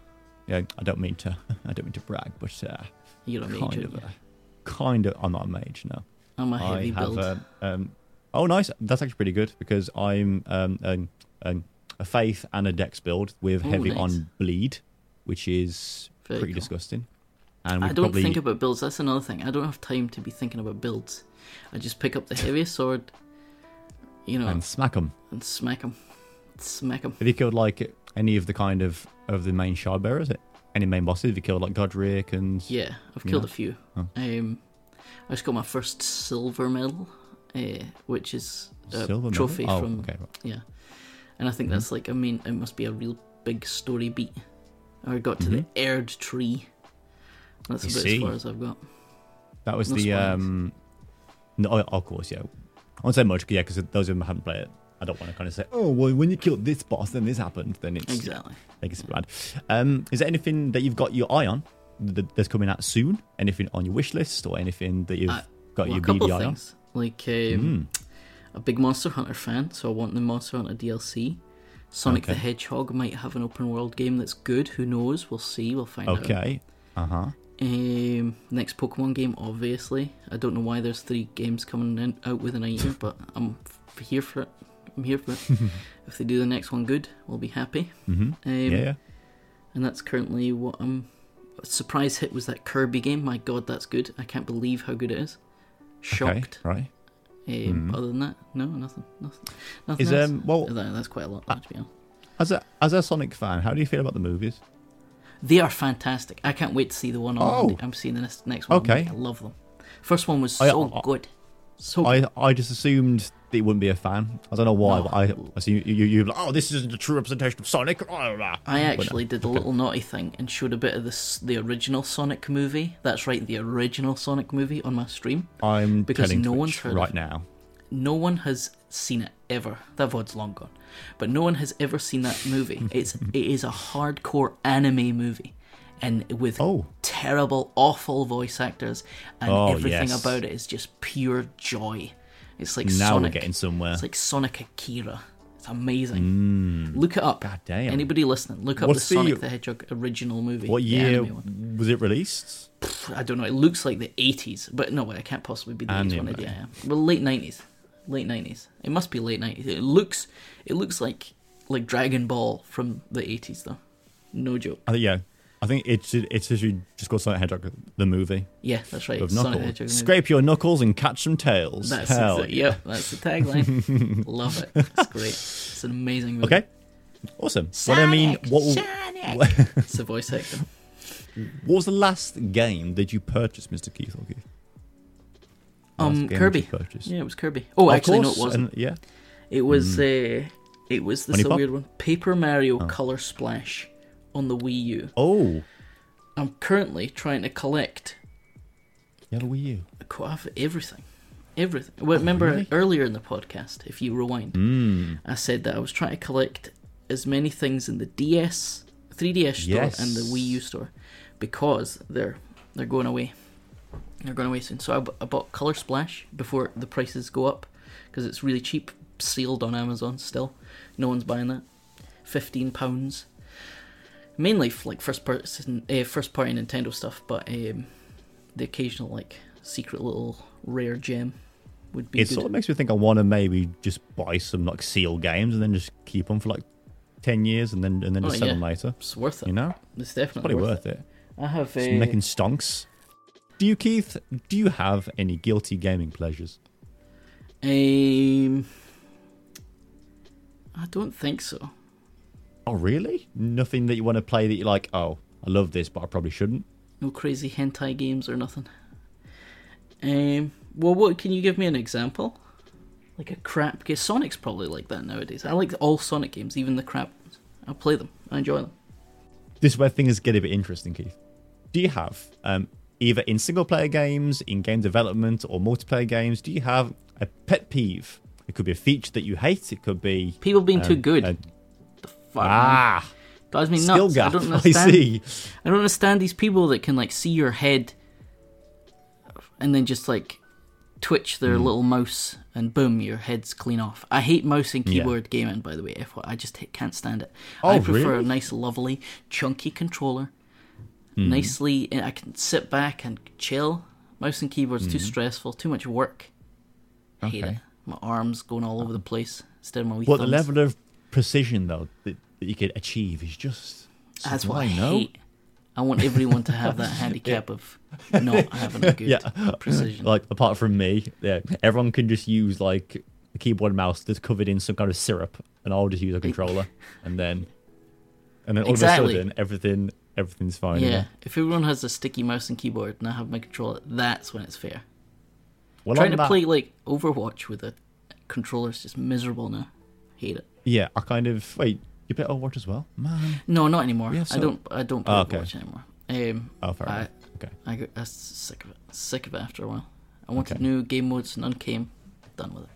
yeah, I don't mean to, [LAUGHS] I don't mean to brag, but uh, You're a kind major. of, a, kind of. I'm not a mage, no. I'm a I heavy have build. um, um, oh nice. That's actually pretty good because I'm um, um, um, a faith and a dex build with Oh, heavy nice. on bleed, which is Very pretty cool. disgusting. And I don't probably think about builds. That's another thing. I don't have time to be thinking about builds. I just pick up the [LAUGHS] heaviest sword, you know, and smack them. and smack them, smack them. Have you killed like any of the kind of of the main shard bearers? Any main bosses? Have you killed like Godrick and Yeah, I've killed Yeah. a few. Oh. Um, I just got my first silver medal, uh, which is a silver trophy Oh, from okay, yeah, and I think Mhm. that's like I mean it must be a real big story beat. I got to the Erd tree. That's I about see. as far as I've got. That was No the spoilers. um. No, oh, of course, yeah. I won't say much, yeah, because those of them who haven't played it, I don't want to kind of say, oh, well, when you killed this boss, then this happened. Then it's Exactly. like it's bad. Um, is there anything that you've got your eye on that's coming out soon? Anything on your wish list or anything that you've Uh, got Well, your a couple BDI of on? Like um, Mm. a big Monster Hunter fan, so I want the Monster Hunter DLC. Sonic the Hedgehog might have an open world game that's good. Who knows? We'll see. We'll find out. Okay. Uh huh. Um, next Pokemon game, obviously. I don't know why there's three games coming in, out within a year, but I'm f- here for it. I'm here for it. [LAUGHS] if they do the next one good, we'll be happy. hmm Um, yeah, yeah. And that's currently what I'm. A surprise hit was that Kirby game. My God, that's good. I can't believe how good it is. Shocked. Okay, right. Um, Mhm. Other than that, no, nothing, nothing, nothing. Is else. um well That- that's quite a lot, to be honest. as a as a Sonic fan, how do you feel about the movies? They are fantastic. I can't wait to see the one on Oh. Monday. I'm seeing the next, next one. Okay. I love them. First one was I- so I- good, so. I I just assumed that you wouldn't be a fan. I don't know why, No. but I I see you you you're like, oh, this isn't a true representation of Sonic. Oh, I But, actually did a little naughty thing and showed a bit of this the original Sonic movie. That's right, the original Sonic movie on my stream. I'm Because telling no Twitch one's heard of right it. now. No one has seen it ever. That VOD's long gone, but no one has ever seen that movie. It's it is a hardcore anime movie, and with Oh. terrible, awful voice actors, and Oh, everything yes. about it is just pure joy. It's like Now Sonic. we're getting somewhere. It's like Sonic Akira. It's amazing. Look it up. Mm. God damn. Anybody listening, look up What's the the- Sonic the Hedgehog original movie. what year was it released? I don't know. It looks like the 80s, but no, way, it can't possibly be the 80s one. Yeah, yeah. Well, late 90s. Late 90s. It must be late 90s. It looks, it looks like like Dragon Ball from the 80s, though. No joke. Think yeah. I think it's it's actually just called Sonic Hedgehog the movie Yeah, that's right. Sonic knuckles. Scrape your knuckles and catch some tails. That's Hell exa- Yep, that's the tagline. [LAUGHS] Love it. It's great. It's an amazing movie. Okay. Awesome. What I mean, what, [LAUGHS] It's the voice acting. what was the last game that you purchased, Mr. Keith or Keith? Last Um, you Kirby. Yeah, it was Kirby. Oh, Of actually, no, it wasn't. and- yeah. It was uh, it was this a weird one. Paper Mario Oh. Color Splash on the Wii U. Oh, I'm currently trying to collect you have a Wii U. quite have everything, everything. Well, remember Oh, really? earlier in the podcast, if you rewind, Mm. I said that I was trying to collect as many things in the DS, 3DS store, Yes. and the Wii U store because they're they're going away. They're going away soon. So I, bu- I bought Color Splash before the prices go up because it's really cheap, sealed on Amazon still. No one's buying that. Fifteen pounds. Mainly f- like first person, uh, first party Nintendo stuff, but um, the occasional like secret little rare gem would be It good. sort of makes me think I want to maybe just buy some like seal games and then just keep them for like ten years and then and then Oh, just sell yeah. them later. It's worth it. You know, It's it's definitely probably worth, worth it. it. I have Just a making stonks. Do you, Keith? Do you have any guilty gaming pleasures? Um, I don't think so. Oh, really? Nothing that you want to play that you're like, oh, I love this, but I probably shouldn't. No crazy hentai games or nothing. Um, well, what can you give me an example? Like a crap game. Sonic's probably like that nowadays. I like all Sonic games, even the crap ones. I play them. I enjoy them. This is where things get a bit interesting, Keith. Do you have, um, either in single player games, in game development, or multiplayer games, do you have a pet peeve? It could be a feature that you hate. It could be People being too um, good. a- the fuck, man. ah, drives me skill nuts. gap. I don't [LAUGHS] I, understand. see. I don't understand these people that can like see your head and then just like twitch their Hmm. little mouse, and boom, your head's clean off. I hate mouse and Yeah. keyboard gaming, by the way. If I just hate- can't stand it. Oh, I prefer really? a nice, lovely, chunky controller. Hmm. Nicely, I can sit back and chill. Mouse and keyboard's too stressful, too much work. I hate Hmm. It. My arms going all over the place instead of my wee the thumbs. level of precision though that, you could achieve is just That's what I no? hate. I want everyone to have that [LAUGHS] handicap of not having a good [LAUGHS] Yeah. precision. Like apart from me, yeah, everyone can just use like a keyboard and mouse that's covered in some kind of syrup, and I'll just use a controller, and then and then all Exactly. of a sudden everything everything's fine. yeah, again. if everyone has a sticky mouse and keyboard and I have my controller, that's when it's fair. Well, Trying to that- play like Overwatch with a controller is just miserable now. Hate it. Yeah, I kind of wait. You play Overwatch as well, man. No, not anymore. Yeah, I don't. I don't play Oh, okay. Overwatch anymore. Um, Oh, fair I, enough. Okay. I got I sick of it. Sick of it after a while. I wanted Okay. new game modes. None came. Done with it.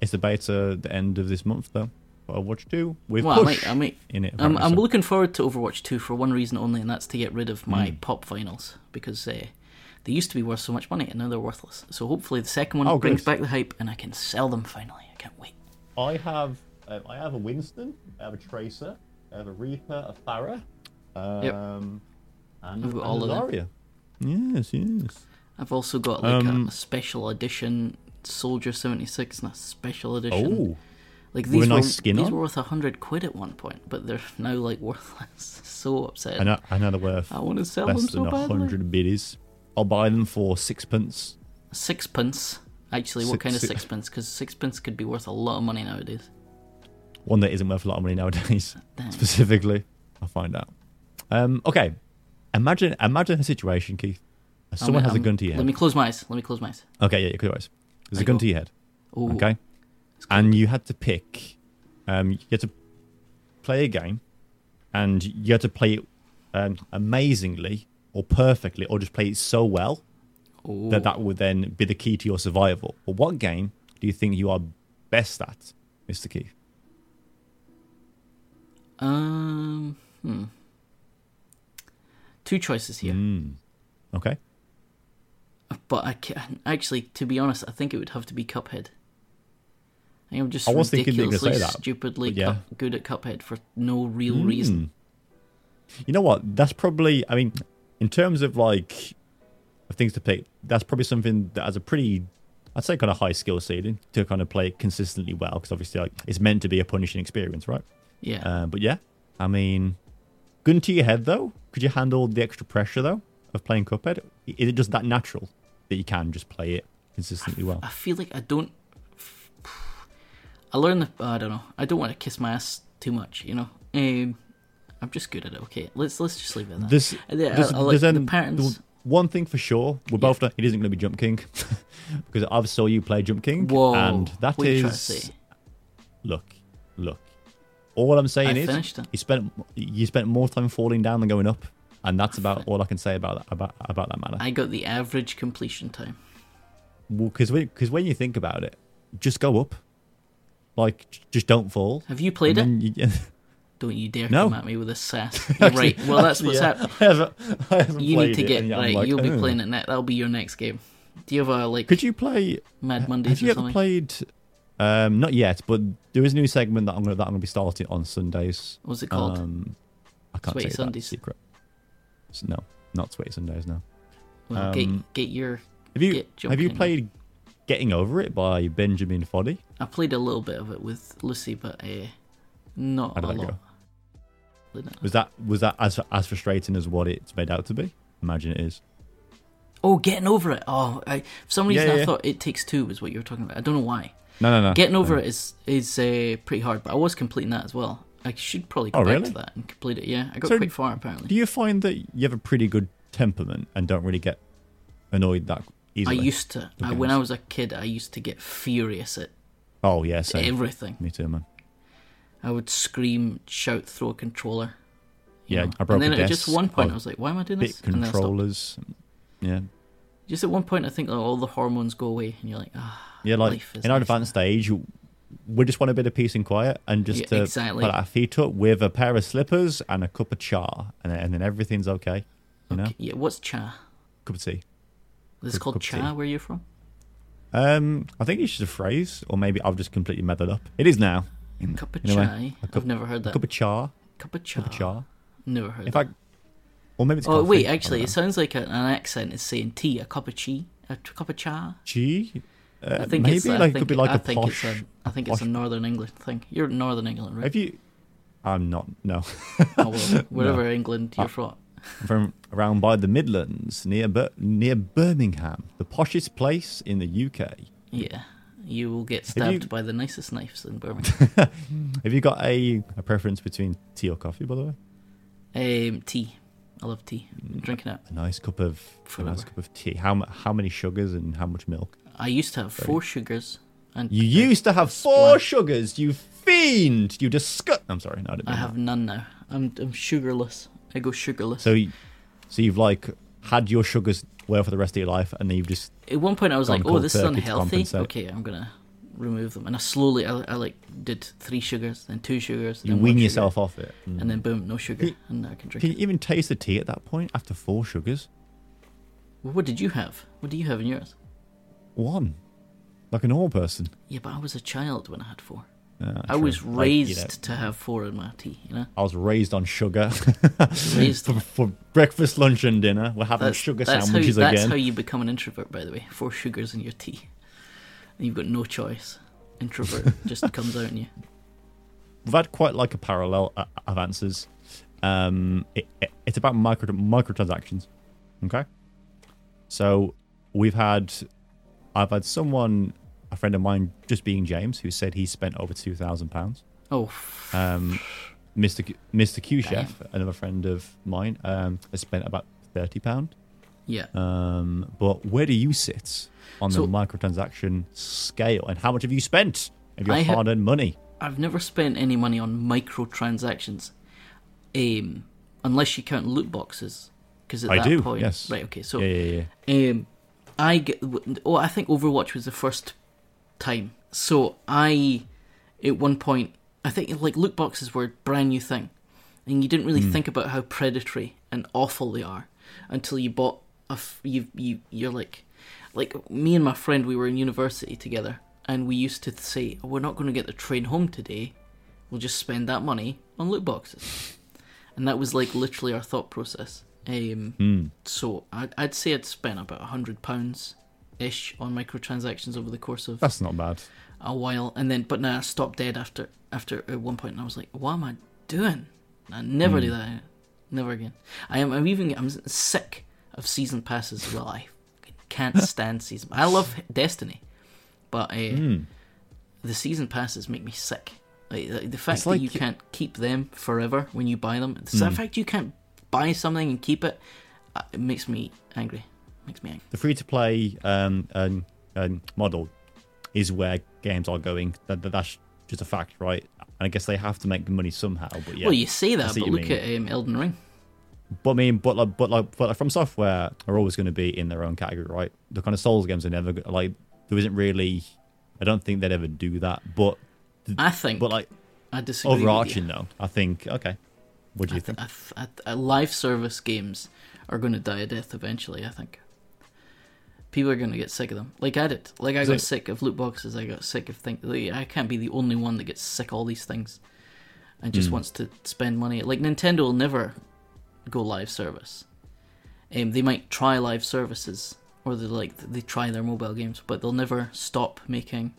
It's the beta the end of this month though. Overwatch two with well, I might. I might. in it. I'm, I'm so- looking forward to Overwatch 2 for one reason only, and that's to get rid of my Hmm. pop vinyls because uh, they used to be worth so much money and now they're worthless. So hopefully the second one Oh, brings good. back the hype and I can sell them finally. I can't wait. I have um, I have a Winston, I have a Tracer, I have a Reaper, a Pharah, um, Yep. and, I've got and all a of them. Zarya. Yes, yes. I've also got like Um, a, a special edition Soldier 76 and a special edition. Oh, like these a nice were skin these on? were worth a hundred quid at one point, but they're [LAUGHS] now like worthless. [LAUGHS] so upset. I know, I know they're worth I want to sell them less so than a hundred biddies. I'll buy them for sixpence. Sixpence. Actually, what Six- kind of sixpence? Because sixpence could be worth a lot of money nowadays. One that isn't worth a lot of money nowadays, [LAUGHS] specifically. I'll find out. Um, okay, imagine imagine a situation, Keith. Someone I'm- has a I'm- gun to your head. Let me close my eyes. Let me close my eyes. Okay, yeah, clear eyes. There's a gun go. to your head. Ooh, Okay, and you had to pick. Um, you had to play a game, and you had to play it um, amazingly or perfectly, or just play it so well ooh. that that would then be the key to your survival. But what game do you think you are best at, Mister Keith? Um, hmm. Two choices here, Mm. Okay. but I can actually, to be honest, I think it would have to be Cuphead. I I'm just I was thinking you were gonna ridiculously say that, stupidly yeah. cup- good at Cuphead for no real reason. Mm. You know what? That's probably. I mean, in terms of like of things to pick, that's probably something that has a pretty, I'd say, kind of high skill ceiling to kind of play it consistently well. Because obviously, like it's meant to be a punishing experience, right? Yeah, Uh, but yeah, I mean, gun to your head though. Could you handle the extra pressure though of playing Cuphead? Is it just that natural that you can just play it consistently well? I feel like I don't. I learned. The, I don't know. I don't want to kiss my ass too much. You know. Um, I'm just good at it. Okay, let's let's just leave it at that. This, I- I- this, I like there's the then patterns. the one thing for sure, we're both not, it isn't going to be Jump King [LAUGHS] because I've saw you play Jump King, Whoa, and that what are you to say? look, look. All I'm saying I is you spent you spent more time falling down than going up, and that's about [LAUGHS] all I can say about that about about that matter. I got the average completion time. Well, Because because when you think about it, just go up, like just don't fall. Have you played it? you- [LAUGHS] Don't you dare No. come at me with a sass. [LAUGHS] You're right. Well, that's what's Yeah, happening. I haven't, I haven't You need to get right. like, You'll be "Oh." playing it next. That'll be your next game. Do you have a like Could you play Mad Mondays Have you or ever something? played? Um, not yet, but there is a new segment that I'm gonna that I'm gonna be starting on Sundays. What's it called? Um, I can't Sweaty Sundays? secret. S- No, not Sweaty Sundays. No. well, um, get get your. Have you have you played Getting Over It by Benjamin Foddy? I played a little bit of it with Lucy, but uh, not a lot. go? Was that was that as as frustrating as what it's made out to be? Imagine it is. Oh, getting over it. Oh, I, for some reason Yeah, I yeah. thought it takes two was what you were talking about. I don't know why. No, no, no. Getting over no. it is is uh, pretty hard, but I was completing that as well. I should probably go Oh, back really? to that and complete it. Yeah, I got So- quite far apparently. Do you find that you have a pretty good temperament and don't really get annoyed that easily? I used to. I, when I was a kid, I used to get furious at Oh yeah, same. everything. Me too, man. I would scream, shout, throw a controller. Yeah, know. I broke And then at just one point, I I was like, "Why am I doing this?" And then I controllers. Yeah, Just at one point, I think like, all the hormones go away, and you're like, "Ah, Yeah, like in our nice advanced stage, we just want a bit of peace and quiet, and just Yeah, to exactly. put our feet up with a pair of slippers and a cup of cha, and then, and then everything's okay. You know, okay, yeah." What's cha? cup of tea. This is called cup of cha. Where you're from? Um, I think it's just a phrase, or maybe I've just completely that up. It is now. In, Cup of chai. Cup- I've never heard a that. cup of char. Cup of chai. Cup of char. Never heard In fact, or maybe it's oh coffee. wait, actually, it sounds like an accent is saying tea. A cup of tea. a cup of chai. know. Uh, I think maybe it's. I like it think, could be like I a think posh. It's a, I think it's a Northern England thing. You're Northern England, right? Have you? I'm not. No, oh, well, [LAUGHS] wherever England you're from. I'm from around by the Midlands, near Bir- near Birmingham, the poshest place in the UK. Yeah, you will get you- stabbed by the nicest knives in Birmingham. [LAUGHS] Have you got a, a preference between tea or coffee, by the way? um, tea. I love tea. I'm drinking it. A nice cup of a nice cup of tea. How how many sugars and how much milk? I used to have four sugars, and You used to have four sugars. You fiend. You disgust. I'm sorry. No, I didn't. I mean have none now. I'm I'm sugarless. I go sugarless. So, y- so you've like had your sugars well for the rest of your life, and then you've just At one point, I was like, "Oh, this is unhealthy. Okay, I'm gonna remove them." And I slowly, I, I like did three sugars, then two sugars, you then one wean sugar, yourself off it. Mm. and then boom, no sugar, Can- and I can drink Can it. you even taste the tea at that point after four sugars? Well, what did you have? What do you have in yours? One, like a normal person. Yeah, but I was a child when I had four. Uh, I was Like, raised you know, to have four in my tea. You know, I was raised on sugar [LAUGHS] raised. for, for breakfast, lunch, and dinner. We're having That's, sugar that's how sandwiches you, that's again. how you become an introvert, by the way. Four sugars in your tea, and you've got no choice. Introvert [LAUGHS] just comes out in you. We've had quite like a parallel uh, of answers. Um, it, it- it's about micro microtransactions. Okay, so we've had, I've had someone, a friend of mine, just being James, who said he spent over two thousand pounds. Oh, Um, Mr. Q, Mr. Q Chef, another friend of mine, um, has spent about thirty pound. yeah. Um, but where do you sit on the microtransaction scale, and how much have you spent of your I hard-earned money? I've never spent any money on microtransactions, um, unless you count loot boxes. Because at I that do, point, yes. right? Okay, so yeah, yeah, yeah. um, I get. Oh, I think Overwatch was the first time. So I, at one point, I think like loot boxes were a brand new thing, and you didn't really Hmm. think about how predatory and awful they are until you bought a. F- you you you're like, like me and my friend, we were in university together, and we used to say, "We're not going to get the train home today. We'll just spend that money on loot boxes," and that was like literally our thought process. Um, Hmm. so I'd, I'd say I'd spent about a hundred pounds ish on microtransactions over the course of That's not bad. a while, and then but now I stopped dead after after at one point, and I was like, what am I doing? I never do that, never again. I am. I'm even. I'm sick of season passes as well. I can't [LAUGHS] stand season. I love Destiny, but uh, Hmm. the season passes make me sick. Like the, fact that you you- can't keep them forever when you buy them, the fact you can't buy something and keep it, uh, it makes me angry. Makes me angry. The free-to-play um, um, um, model is where games are going. That, that- that's just a fact, right? And I guess they have to make money somehow. But yeah, Well, you say that, but look you at um, Elden Ring. But I mean, but like, but like, but like FromSoftware are always going to be in their own category, right? The kind of Souls games are never like there isn't really. I don't think they'd ever do that. But I think. but like I disagree. overarching though, I think okay. What do you. you I th- think? I I uh, live service games are going to die a death eventually. I think. People are going to get sick of them, like I did. Like I Is got it- sick of loot boxes. I got sick of think. Like, I can't be the only one that gets sick of all these things, and just Mm. wants to spend money. Like Nintendo will never go live service. Um, they might try live services, or they like they try their mobile games, but they'll never stop making.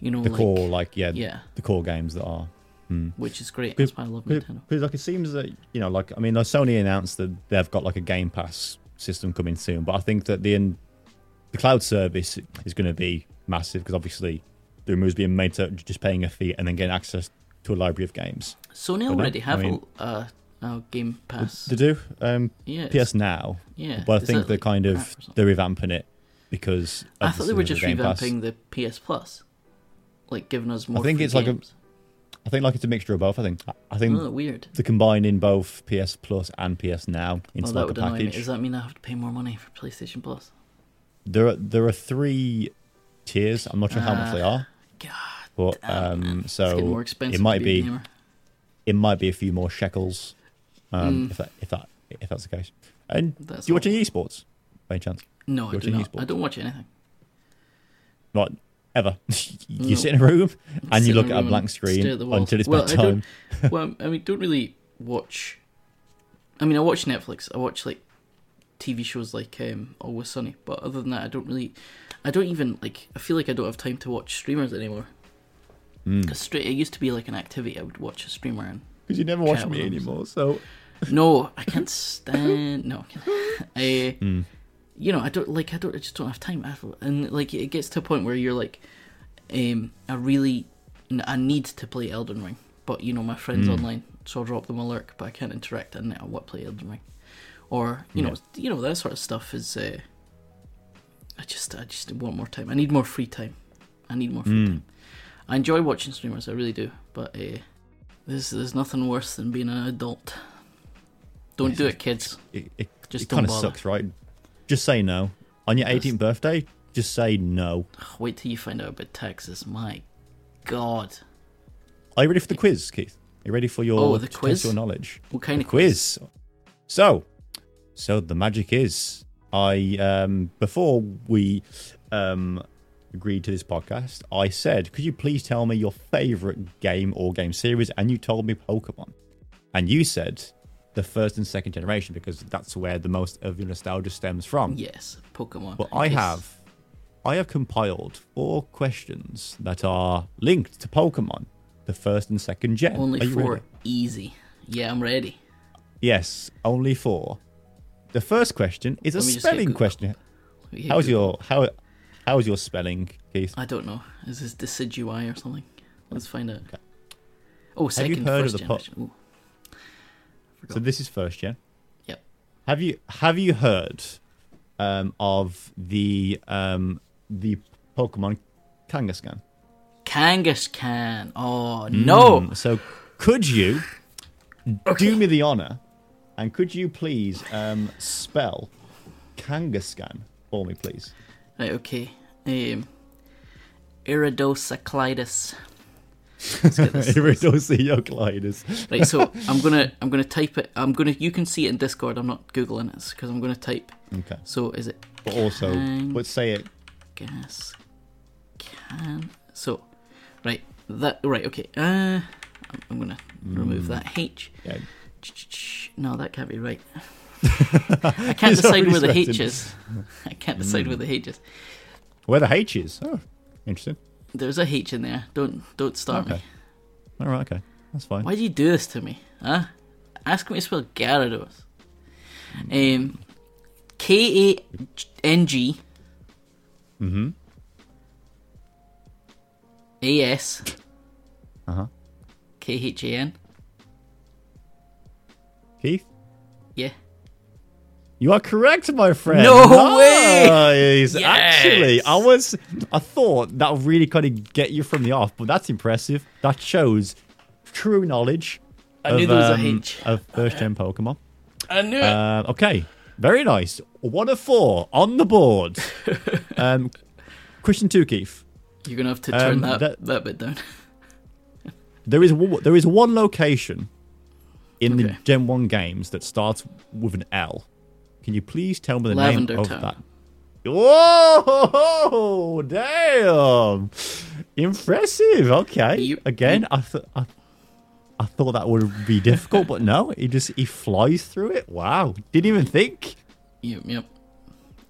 You know, The like core, like yeah, yeah, the core games that are. Hmm. which is great. That's why I love Because like it seems that you know, like I mean, like Sony announced that they've got like a Game Pass system coming soon, but I think that the the cloud service is going to be massive because obviously the moves being made to just paying a fee and then getting access to a library of games. Sony already I have mean- a, uh, Game Pass. They do um, yeah, PS Now, yeah. but I Is think they're like kind of they're revamping it because I thought they were just Game Pass. revamping the PS Plus, like giving us more. I think it's like a- games. I think like it's a mixture of both. I think I think Oh, weird. they're combining both PS Plus and PS Now into Oh, that like a annoy me. package. Does that mean I have to pay more money for PlayStation Plus? There are there are three tiers. I'm not sure how much they are, God, but um, it's so more expensive. it might to be a it might be a few more shekels, um, Mm. if that if that if that's the case. And That's do you watch all. any esports by any chance? No, I do not. I don't watch anything. Not ever. [LAUGHS] you No. sit in a room and Sit you look at a blank screen at the wall. until it's Well, I bedtime. [LAUGHS] well, I mean, don't really watch. I mean, I watch Netflix. I watch like TV shows like um, Always Sunny, but other than that, I don't really. I don't even like. I feel like I don't have time to watch streamers anymore. Mm. Straight, it used to be like an activity. I would watch a streamer and Because you never watch me anymore, so no, I can't stand. No, I, [LAUGHS] Mm. You know, I don't like. I don't. I just don't have time. And like, it gets to a point where you're like, um, I really, I need to play Elden Ring, but you know, my friends Mm. online, so I'll drop them a lurk, but I can't interact, and I want to play Elden Ring, or you know, you know that sort of stuff is. Uh, I just, I just want more time. I need more free time. I need more free Mm. time. I enjoy watching streamers, I really do, but uh, there's there's nothing worse than being an adult. Don't do it, kids. it, it, Just it kind of sucks, right? Just say no. On your 18th birthday, just say no. Wait till you find out about taxes. My God, Are you ready for the quiz, Keith? Are you ready for your Oh, the quiz? your knowledge? what kind The of quiz. So, so the magic is, I um before we um agreed to this podcast, I said, could you please tell me your favorite game or game series? And you told me Pokemon, and you said the first and second generation because that's where the most of your nostalgia stems from. Yes, Pokemon. But I Yes. have, I have compiled four questions that are linked to Pokemon, the first and second gen. only Are four easy. Yeah, I'm ready. Yes, only four. The first question is a Let get spelling question. How's Google. your how how's your spelling, Keith? I don't know. Is this Decidueye or something? Let's find out. Oh, you second, first po- Ooh. So this is first gen. Yep. Have you have you heard um, of the um, the Pokemon Kangaskhan? Kangaskhan. Oh no! Mm, So could you do me the honor and could you please um, spell Kangaskhan for me, please? Right, okay. Um, Iridosaclitus. Let's get this. [LAUGHS] Iridocyoclitis. Right, so I'm gonna I'm gonna type it. I'm gonna you can see it in Discord. I'm not googling it because I'm gonna type. Okay. So is it But also, let's say it. gas can? So right that right okay. Uh, I'm, I'm gonna remove that H. Yeah, No, that can't be right. [LAUGHS] I can't decide where the H is. [LAUGHS] I can't decide where the H is. where the H is. Oh, interesting. There's a H in there. Don't don't start me. Okay. All right. Okay, that's fine. Why do you do this to me? Huh? Ask me to spell Gyarados. Um, K A N G Mm-hmm. A S Uh huh. K H A N. Keith. You are correct, my friend. No way! Yes! Actually, I was. I thought that would really kind of get you from the off, but that's impressive. That shows true knowledge. I knew there was a um, H. of first gen Pokemon. I knew it. Uh, okay, very nice. One of four on the board. [LAUGHS] um, question two, Keith. You're gonna have to turn um, that, that- that bit down. [LAUGHS] There is one- there is one location in the Gen One games that starts with an L. Can you please tell me the Lavender name of that? Whoa! Damn! Impressive. Okay. You- Again, I thought I, I thought that would be [LAUGHS] difficult, but no, he just he flies through it. Wow! Didn't even think. Yep, yep.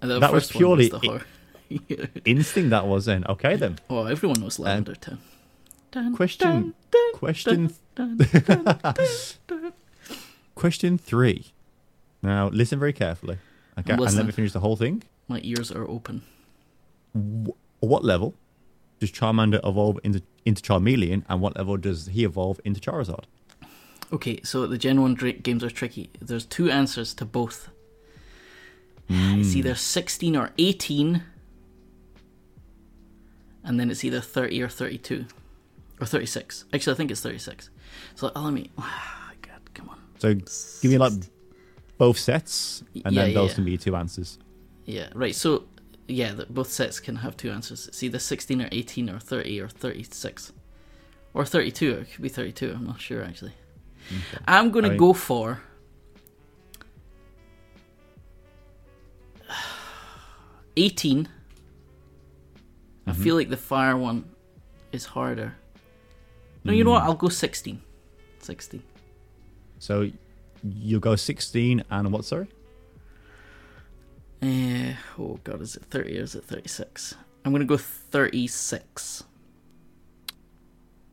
And That was purely i- [LAUGHS] Instinct that was then. Okay then. oh, everyone knows um, Lavender Town. Dun, Question. dun, dun, Question. [LAUGHS] Question three. Now listen very carefully. Okay, and let me finish the whole thing. My ears are open. At what level does Charmander evolve into into Charmeleon, and what level does he evolve into Charizard? Okay, so the Gen 1 dra- games are tricky. There's two answers to both. It's Hmm. either 16 or 18, and then it's either 30 or 32. Or 36. Actually, I think it's 36. So oh, let me. [SIGHS] God, come on. So give me like both sets, and Yeah, then those yeah. can be two answers. Yeah, right. So, yeah, both sets can have two answers. It's either 16 or 18 or 30 or 36. Or 32. It could be 32. I'm not sure, actually. I'm going I to go for. [SIGHS] Eighteen, I mm-hmm. feel like the fire one is harder. No, you know mm. what? I'll go 16. 16. So you go 16 and what, sorry? Uh, oh god, is it 30 or is it 36? I'm gonna go 36.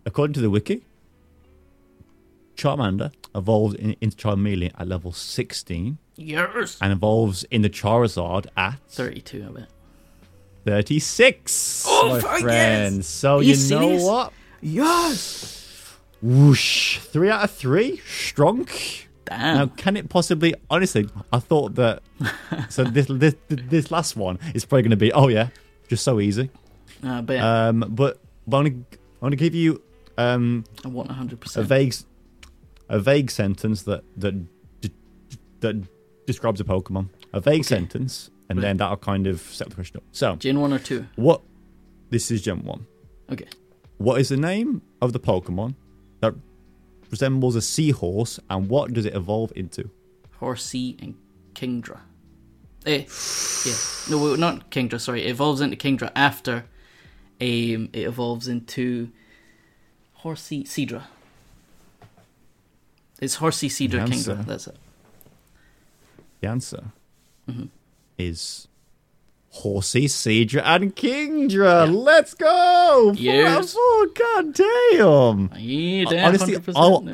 According to the wiki, Charmander evolves in, into Charmeleon at level 16 Yes! and evolves into Charizard at 32, I bet. 36. Oh, my fuck friend. yes! So Are you, you know what? Yes! Whoosh. Three out of three. Strong. Damn. Now, can it possibly? Honestly, I thought that. so [LAUGHS] this this this last one is probably going to be. Oh yeah, just so easy. I bet. Um, but but I'm to give you um I want 100%. a vague a vague sentence that that that describes a Pokemon. A vague Okay. sentence, and then that'll kind of set the question up. So Gen 1 or 2? what? This is Gen One. Okay. What is the name of the Pokemon that resembles a seahorse, and what does it evolve into? Horsea and Kingdra. Eh, yeah. No, not Kingdra, sorry. It evolves into Kingdra after um, it evolves into Horsea Seadra. It's Horsea Seadra. Kingdra, that's it. The answer Mhm. is Horsea, Seadra, and Kingdra. Let's go! Four out of Yes. four. God damn! Yeah, damn, honestly, 100% I'll-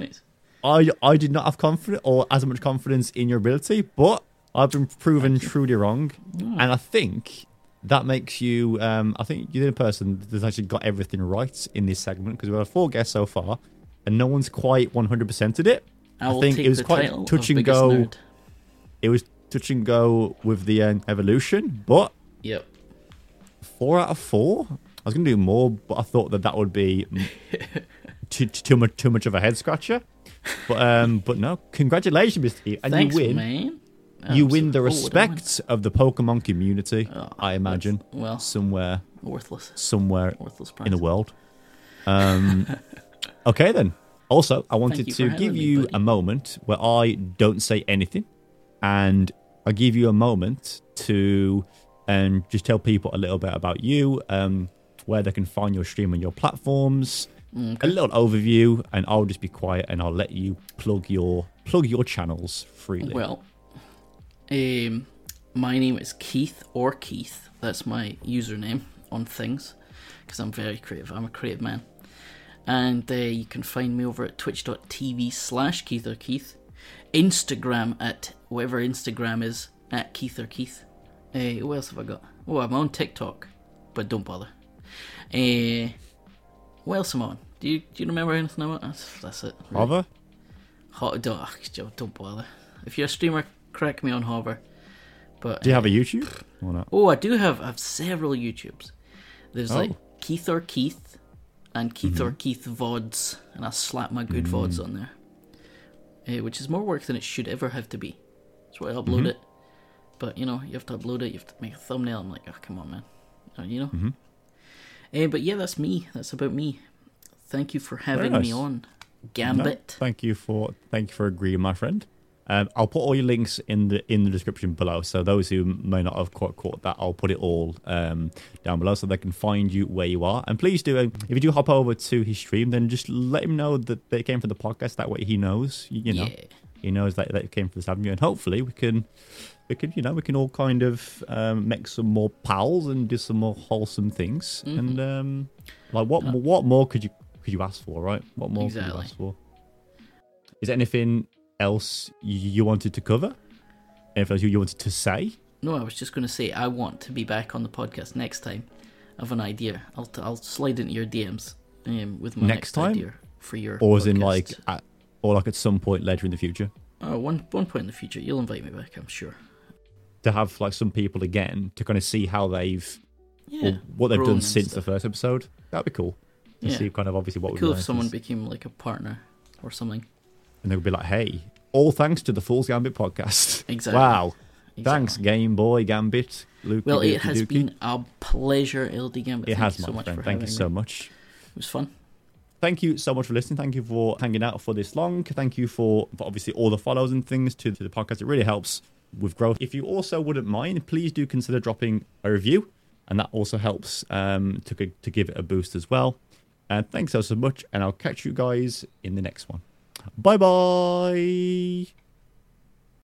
I I did not have confidence or as much confidence in your ability, but I've been proven truly wrong, and I think that makes you. Um, I think you're the person that's actually got everything right in this segment because we've had four guests so far, and no one's quite 100 percented it. I will think it was quite touch and go. nerd. It was touch and go with the um, evolution, but Yep. four out of four. I was gonna do more, but I thought that that would be [LAUGHS] too, too much too much of a head scratcher. But um, but no, congratulations, Mr. Steve, and Thanks, you win. man. You win the what did I win? respect of the Pokemon community. Oh, I imagine Well, somewhere worthless. somewhere Worthless prize. in the world. Um, [LAUGHS] okay then. Also, I wanted to give me, you a moment where I don't say anything, and I give you a moment to um, just tell people a little bit about you, um, where they can find your stream on your platforms, a little overview, and I'll just be quiet and I'll let you plug your plug your channels freely. Well, um, my name is Keith or Keith. That's my username on things because I'm very creative. I'm a creative man. And uh, you can find me over at twitch.tv slash Keith or Keith. Instagram at whatever Instagram is at Keith or Keith. Uh, what else have I got? Oh, I'm on TikTok, but don't bother. Uh, what else am I on? Do you, do you remember anything about That's, that's it. really. Hover? Hot, don't, ugh, don't bother. If you're a streamer, correct me on Hover. But Do you have a YouTube or not? oh, I do have I have several YouTubes. There's like Oh. Keith or Keith and Keith or Keith vods, and I slap my good vods on there, uh, which is more work than it should ever have to be. That's why I upload it. But you know, you have to upload it. You have to make a thumbnail. I'm like, oh come on, man. Uh, you know. Uh, but yeah, that's me. That's about me. Thank you for having me nice. on, No, Gambit. thank you for thank you for agreeing, my friend. Um, I'll put all your links in the in the description below. So those who may not have quite caught that, I'll put it all um, down below so they can find you where you are. And please do, um, if you do hop over to his stream, then just let him know that they came from the podcast. That way he knows, you, know, Yeah. he knows that that came from the avenue, and hopefully we can. We can, you know, we can all kind of um, make some more pals and do some more wholesome things. Mm-hmm. And um, like, what, more, what more could you could you ask for, right? What more could you ask for? Is there anything else you, you wanted to cover? Anything else you, you wanted to say? No, I was just going to say I want to be back on the podcast next time. I have an idea. I'll t- I'll slide into your DMs um, with my Next next, time? idea for your. Or as in like, at, or like at some point later in the future, oh, one one point in the future, you'll invite me back. I'm sure. To have like some people again to kind of see how they've Yeah. what they've done since the first episode. That'd be cool. To Yeah. see kind of obviously what we've Cool if someone since- became like a partner or something. and they would be like, "Hey, all thanks to the Fool's Gambit podcast." Exactly. Wow. Exactly. Thanks, Game Boy Gambit. Luke. Well, it has been a pleasure, LD Gambit. It Thank has, you so much friend. Thank you so me. much. It was fun. Thank you so much for listening. Thank you for hanging out for this long. Thank you for, for obviously all the follows and things to, to the podcast. It really helps with growth. If you also wouldn't mind, please do consider dropping a review and that also helps um, to to give it a boost as well. And thanks so so much, and I'll catch you guys in the next one. Bye bye.